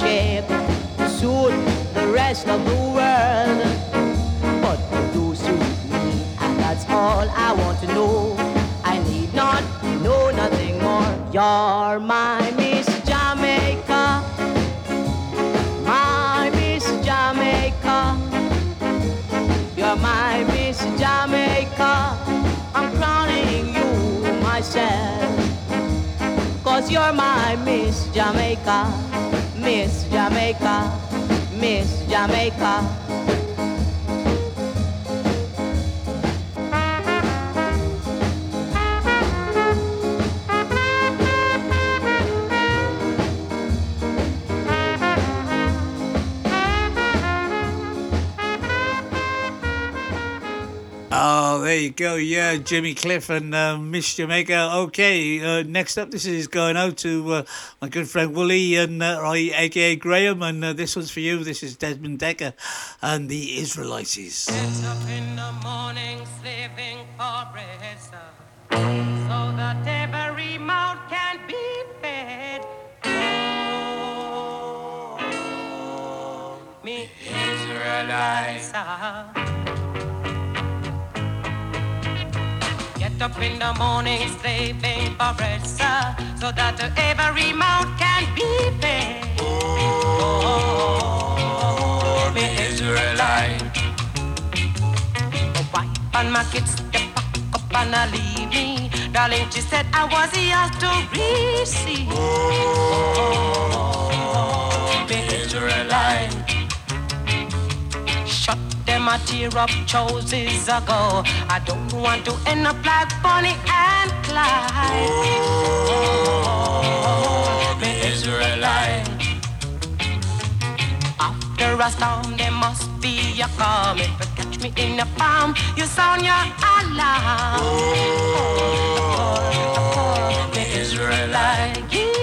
to suit the rest of the world. But do suit me, and that's all I want to know. I need not know nothing more. You're my Miss Jamaica, my Miss Jamaica. You're my Miss Jamaica. I'm crowning you myself. Cause you're my Miss Jamaica, Miss Jamaica, Miss Jamaica. There you go. Yeah, Jimmy Cliff and uh, Miss Jamaica. Okay, uh, next up, this is going out to uh, my good friend Wooly and uh, I- aka Graham, and uh, this one's for you. This is Desmond Dekker and the Israelites. Get up in the morning, slaving for bread, so that every mouth can be fed. Oh, me Israelites. Get up in the morning, slaving for bread, sir, so that every mouth can be fed. Oh, me Israelite. wife and my kids pack up and I leave me. Darling, she said I was yours to receive. Oh, me Israelite. Them a tear up choices ago. I don't want to end up like Bonnie and Clyde. Oh, me Israelite. After a storm, there must be a calm. If you catch me in a palm, you sound your alarm. Oh, the Israelite.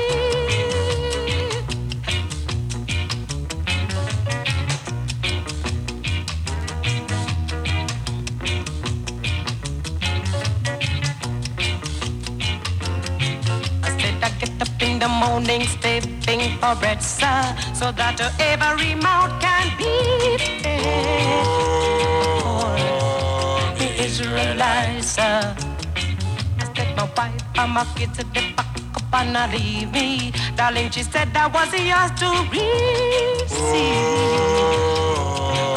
In the morning, stepping for bread, sir, so that every mouth can be fed. Oh, the Israelites, sir. I said my wife and my kids at the back up and I leave me. Darling, she said I was yours to receive.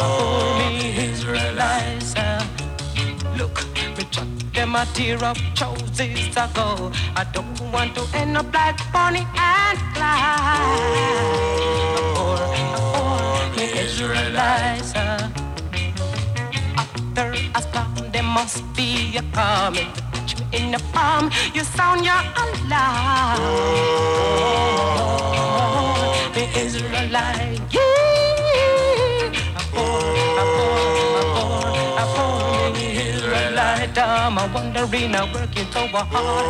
Oh, me Israelites, sir. Look, me chuck them a tear up choices ago. I don't want to end up like Bonnie and Clyde. Or, or me Israelites. uh, After a storm, there must be a you touch me in the palm, you sound your alarm. Oh, me Israelite. Yeah. Israelite, I'm a wandering, I'm working so hard.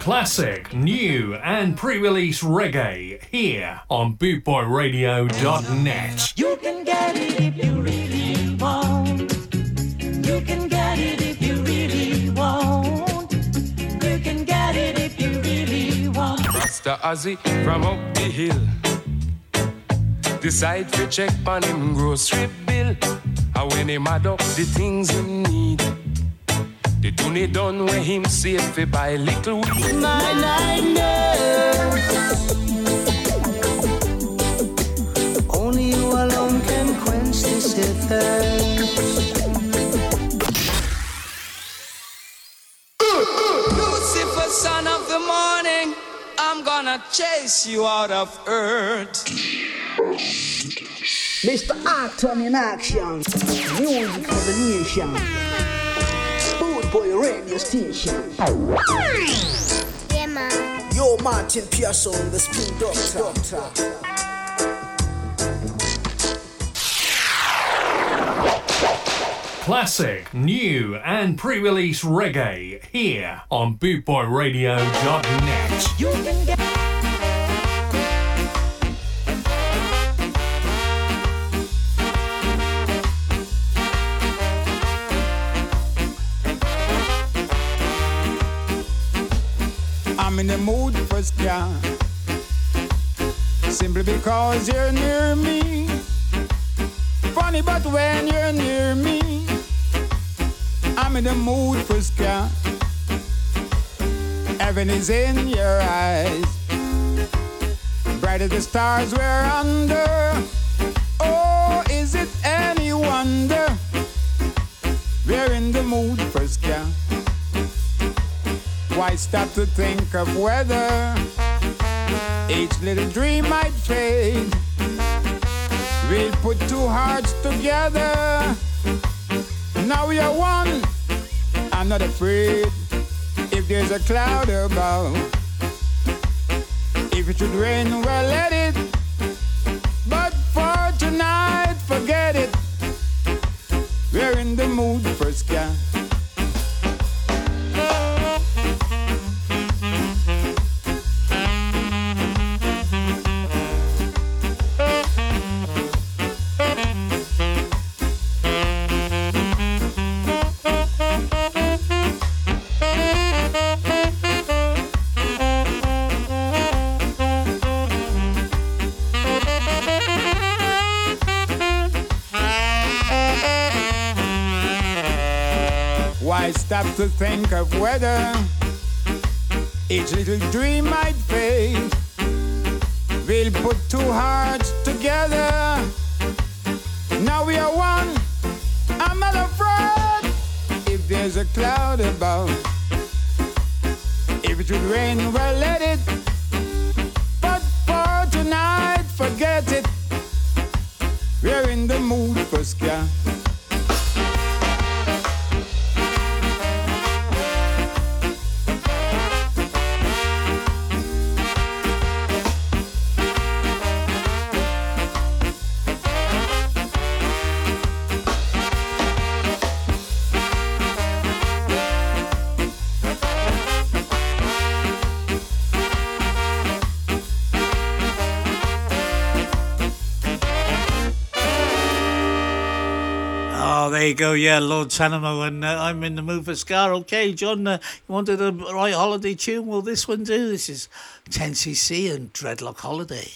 Classic, new, and pre release reggae here on bootboyradio.net. You can get it if you really want. You can get it if you really want. You can get it if you really want. Rasta Ozzy from up the hill. Decide to check on him grocery bill. And when him add up the things him need. The donate done when him save fi buy little weed. Mine, I. Only you alone can quench this thirst. Lucifer, son of the morning, I'm gonna chase you out of earth. Mr. Acton in action. Music for the nation. Boot Boy Radio Station. Yeah, man. Yo, Martyn Parson, the spin doctor. Classic, new, and pre release reggae here on bootboyradio.net. I'm in the mood for ska. Simply because you're near me. Funny, but when you're near me, I'm in the mood for ska. Heaven is in your eyes. Bright as the stars we're under. Oh, is it any wonder? We're in the mood for ska. Why stop to think of weather? Each little dream might fade. We'll put two hearts together. Now we are one. I'm not afraid if there's a cloud above. If it should rain, well, let it. Think of whether each little dream might fade? We'll put two hearts together. Now we are one. I'm not afraid if there's a cloud above. If it should rain, well, let it. Go. Yeah, Lord Tanamo, and uh, I'm in the mood for Ska. Okay, John, uh, you wanted a right holiday tune? Well, this one do. This is 10cc and Dreadlock Holiday.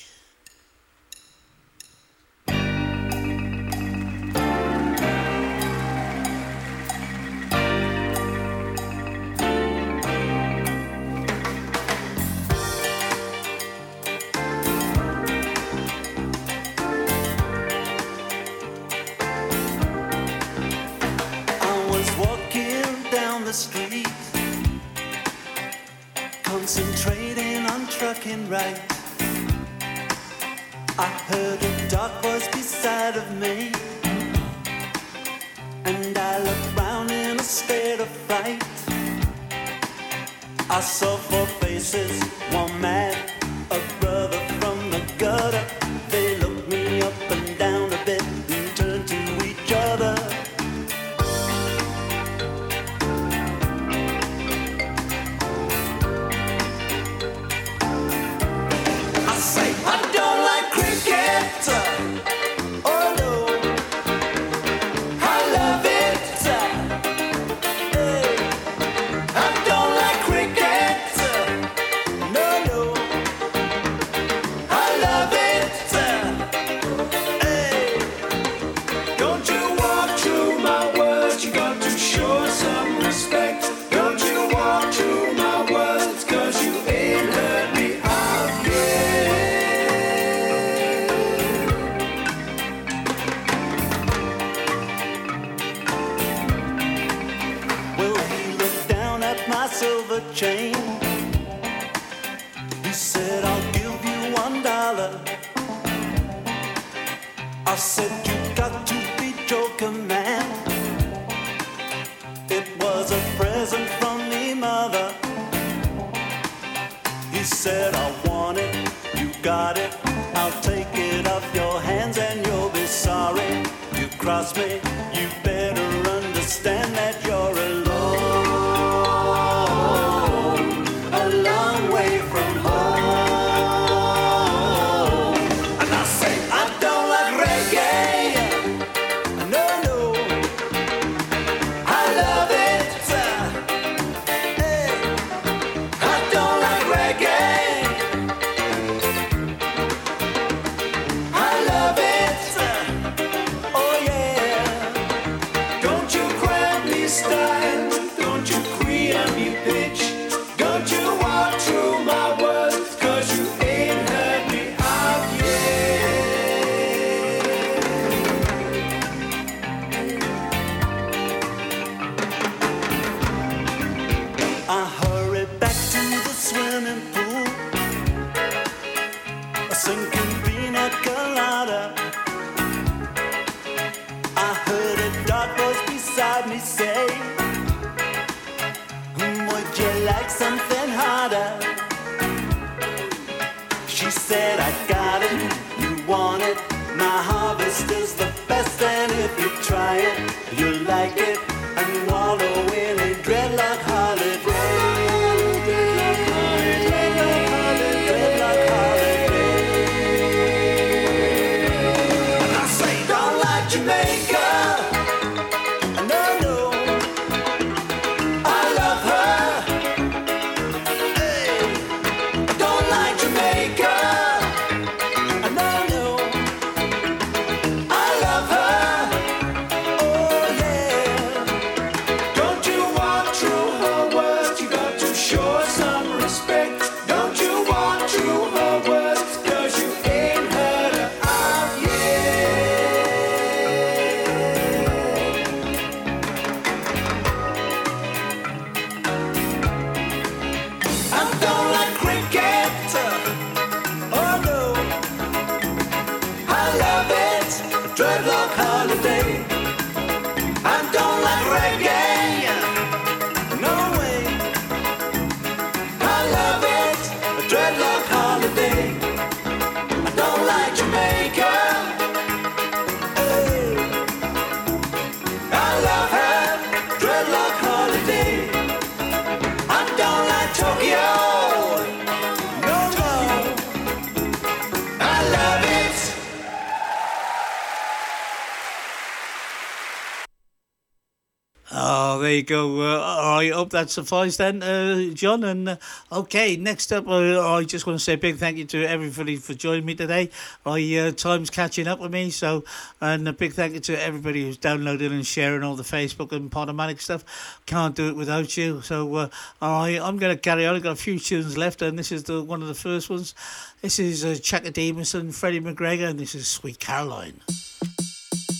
Hope that suffices then, uh, John. And uh, okay, next up, uh, I just want to say a big thank you to everybody for joining me today. I uh, time's catching up with me, so and a big thank you to everybody who's downloading and sharing all the Facebook and Podomatic stuff. Can't do it without you. So uh, I I'm going to carry on. I've got a few tunes left, and this is the one of the first ones. This is uh, Chaka Demonson, Freddie McGregor, and this is Sweet Caroline.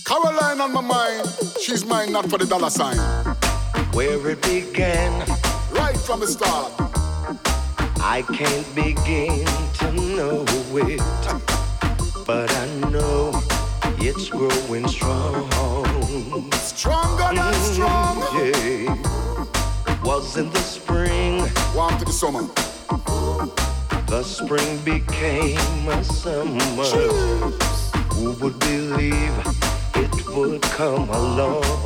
Caroline on my mind, she's mine not for the dollar sign. Where it began, Right from the start, I can't begin to know it, but I know it's growing strong. stronger than mm, strong. Yeah, was in the spring. Warm to the summer. The spring became a summer. Who would believe it would come along?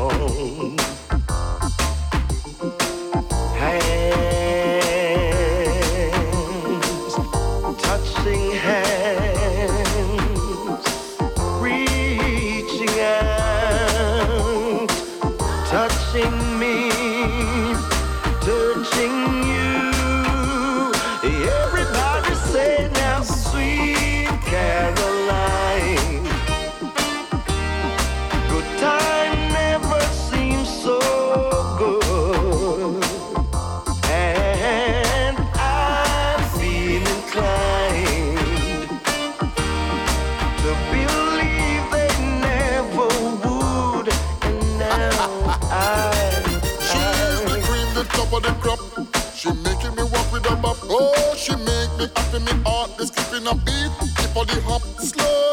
Beat. Keep on the hop, slow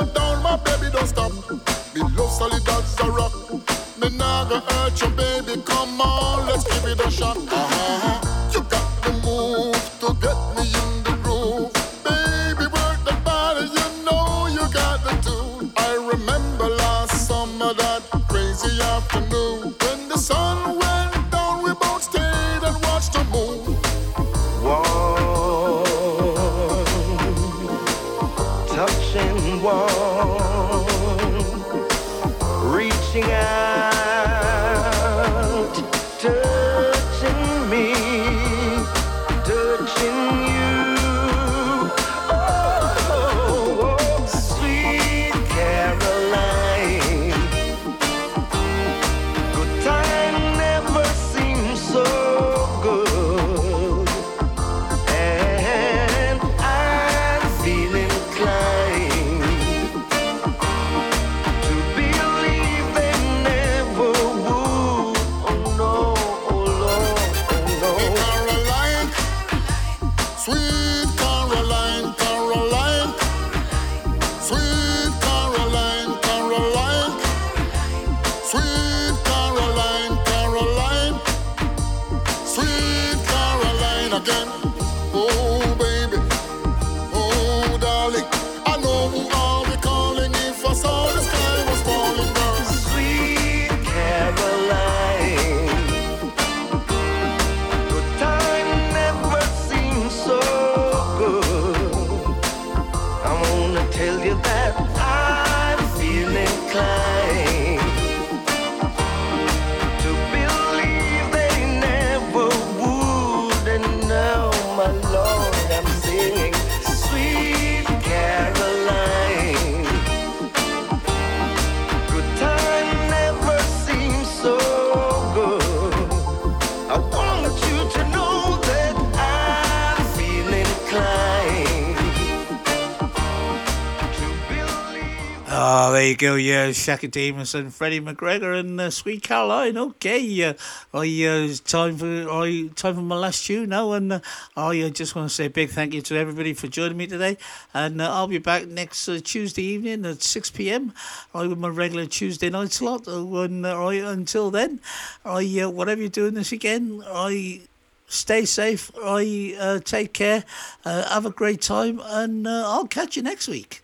Go. Yeah, Shaka and Freddie McGregor and uh, Sweet Caroline. Okay, uh, I uh, time for I time for my last tune now, and uh, I uh, just want to say a big thank you to everybody for joining me today. And uh, I'll be back next uh, Tuesday evening at six pm. I with my regular Tuesday night slot. And I, until then, I whatever you're doing this again, I stay safe. I uh, take care. Uh, have a great time, and uh, I'll catch you next week.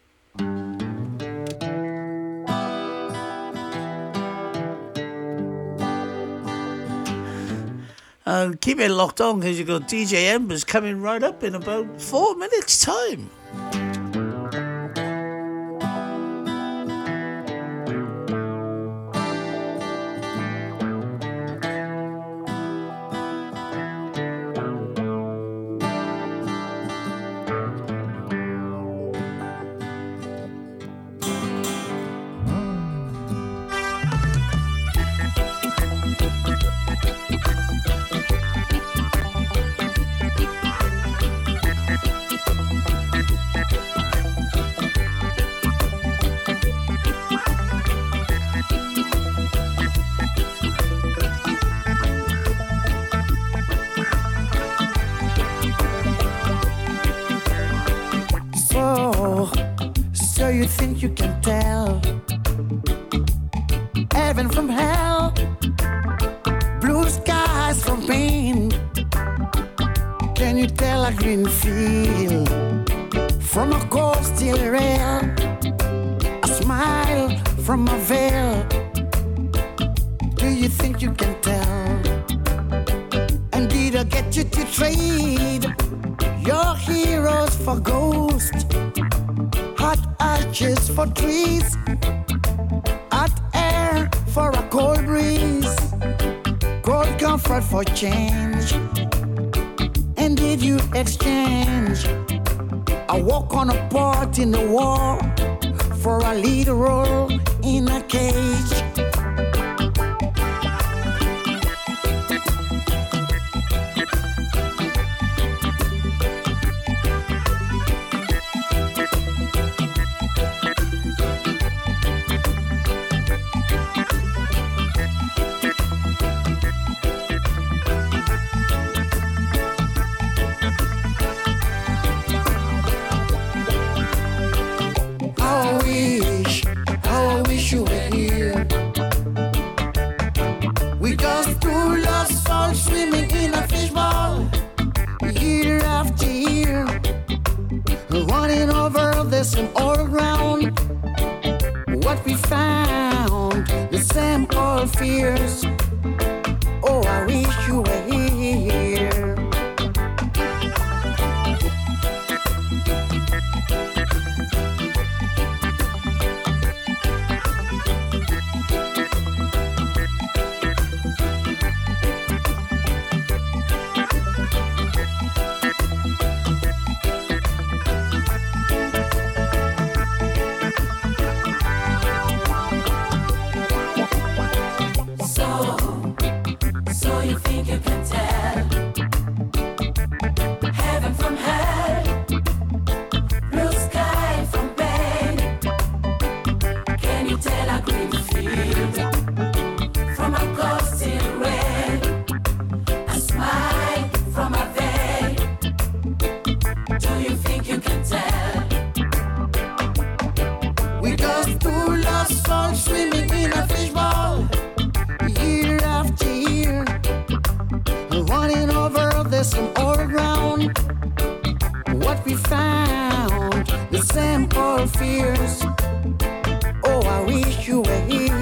Uh, keep it locked on because you've got DJ Embers coming right up in about four minutes' time.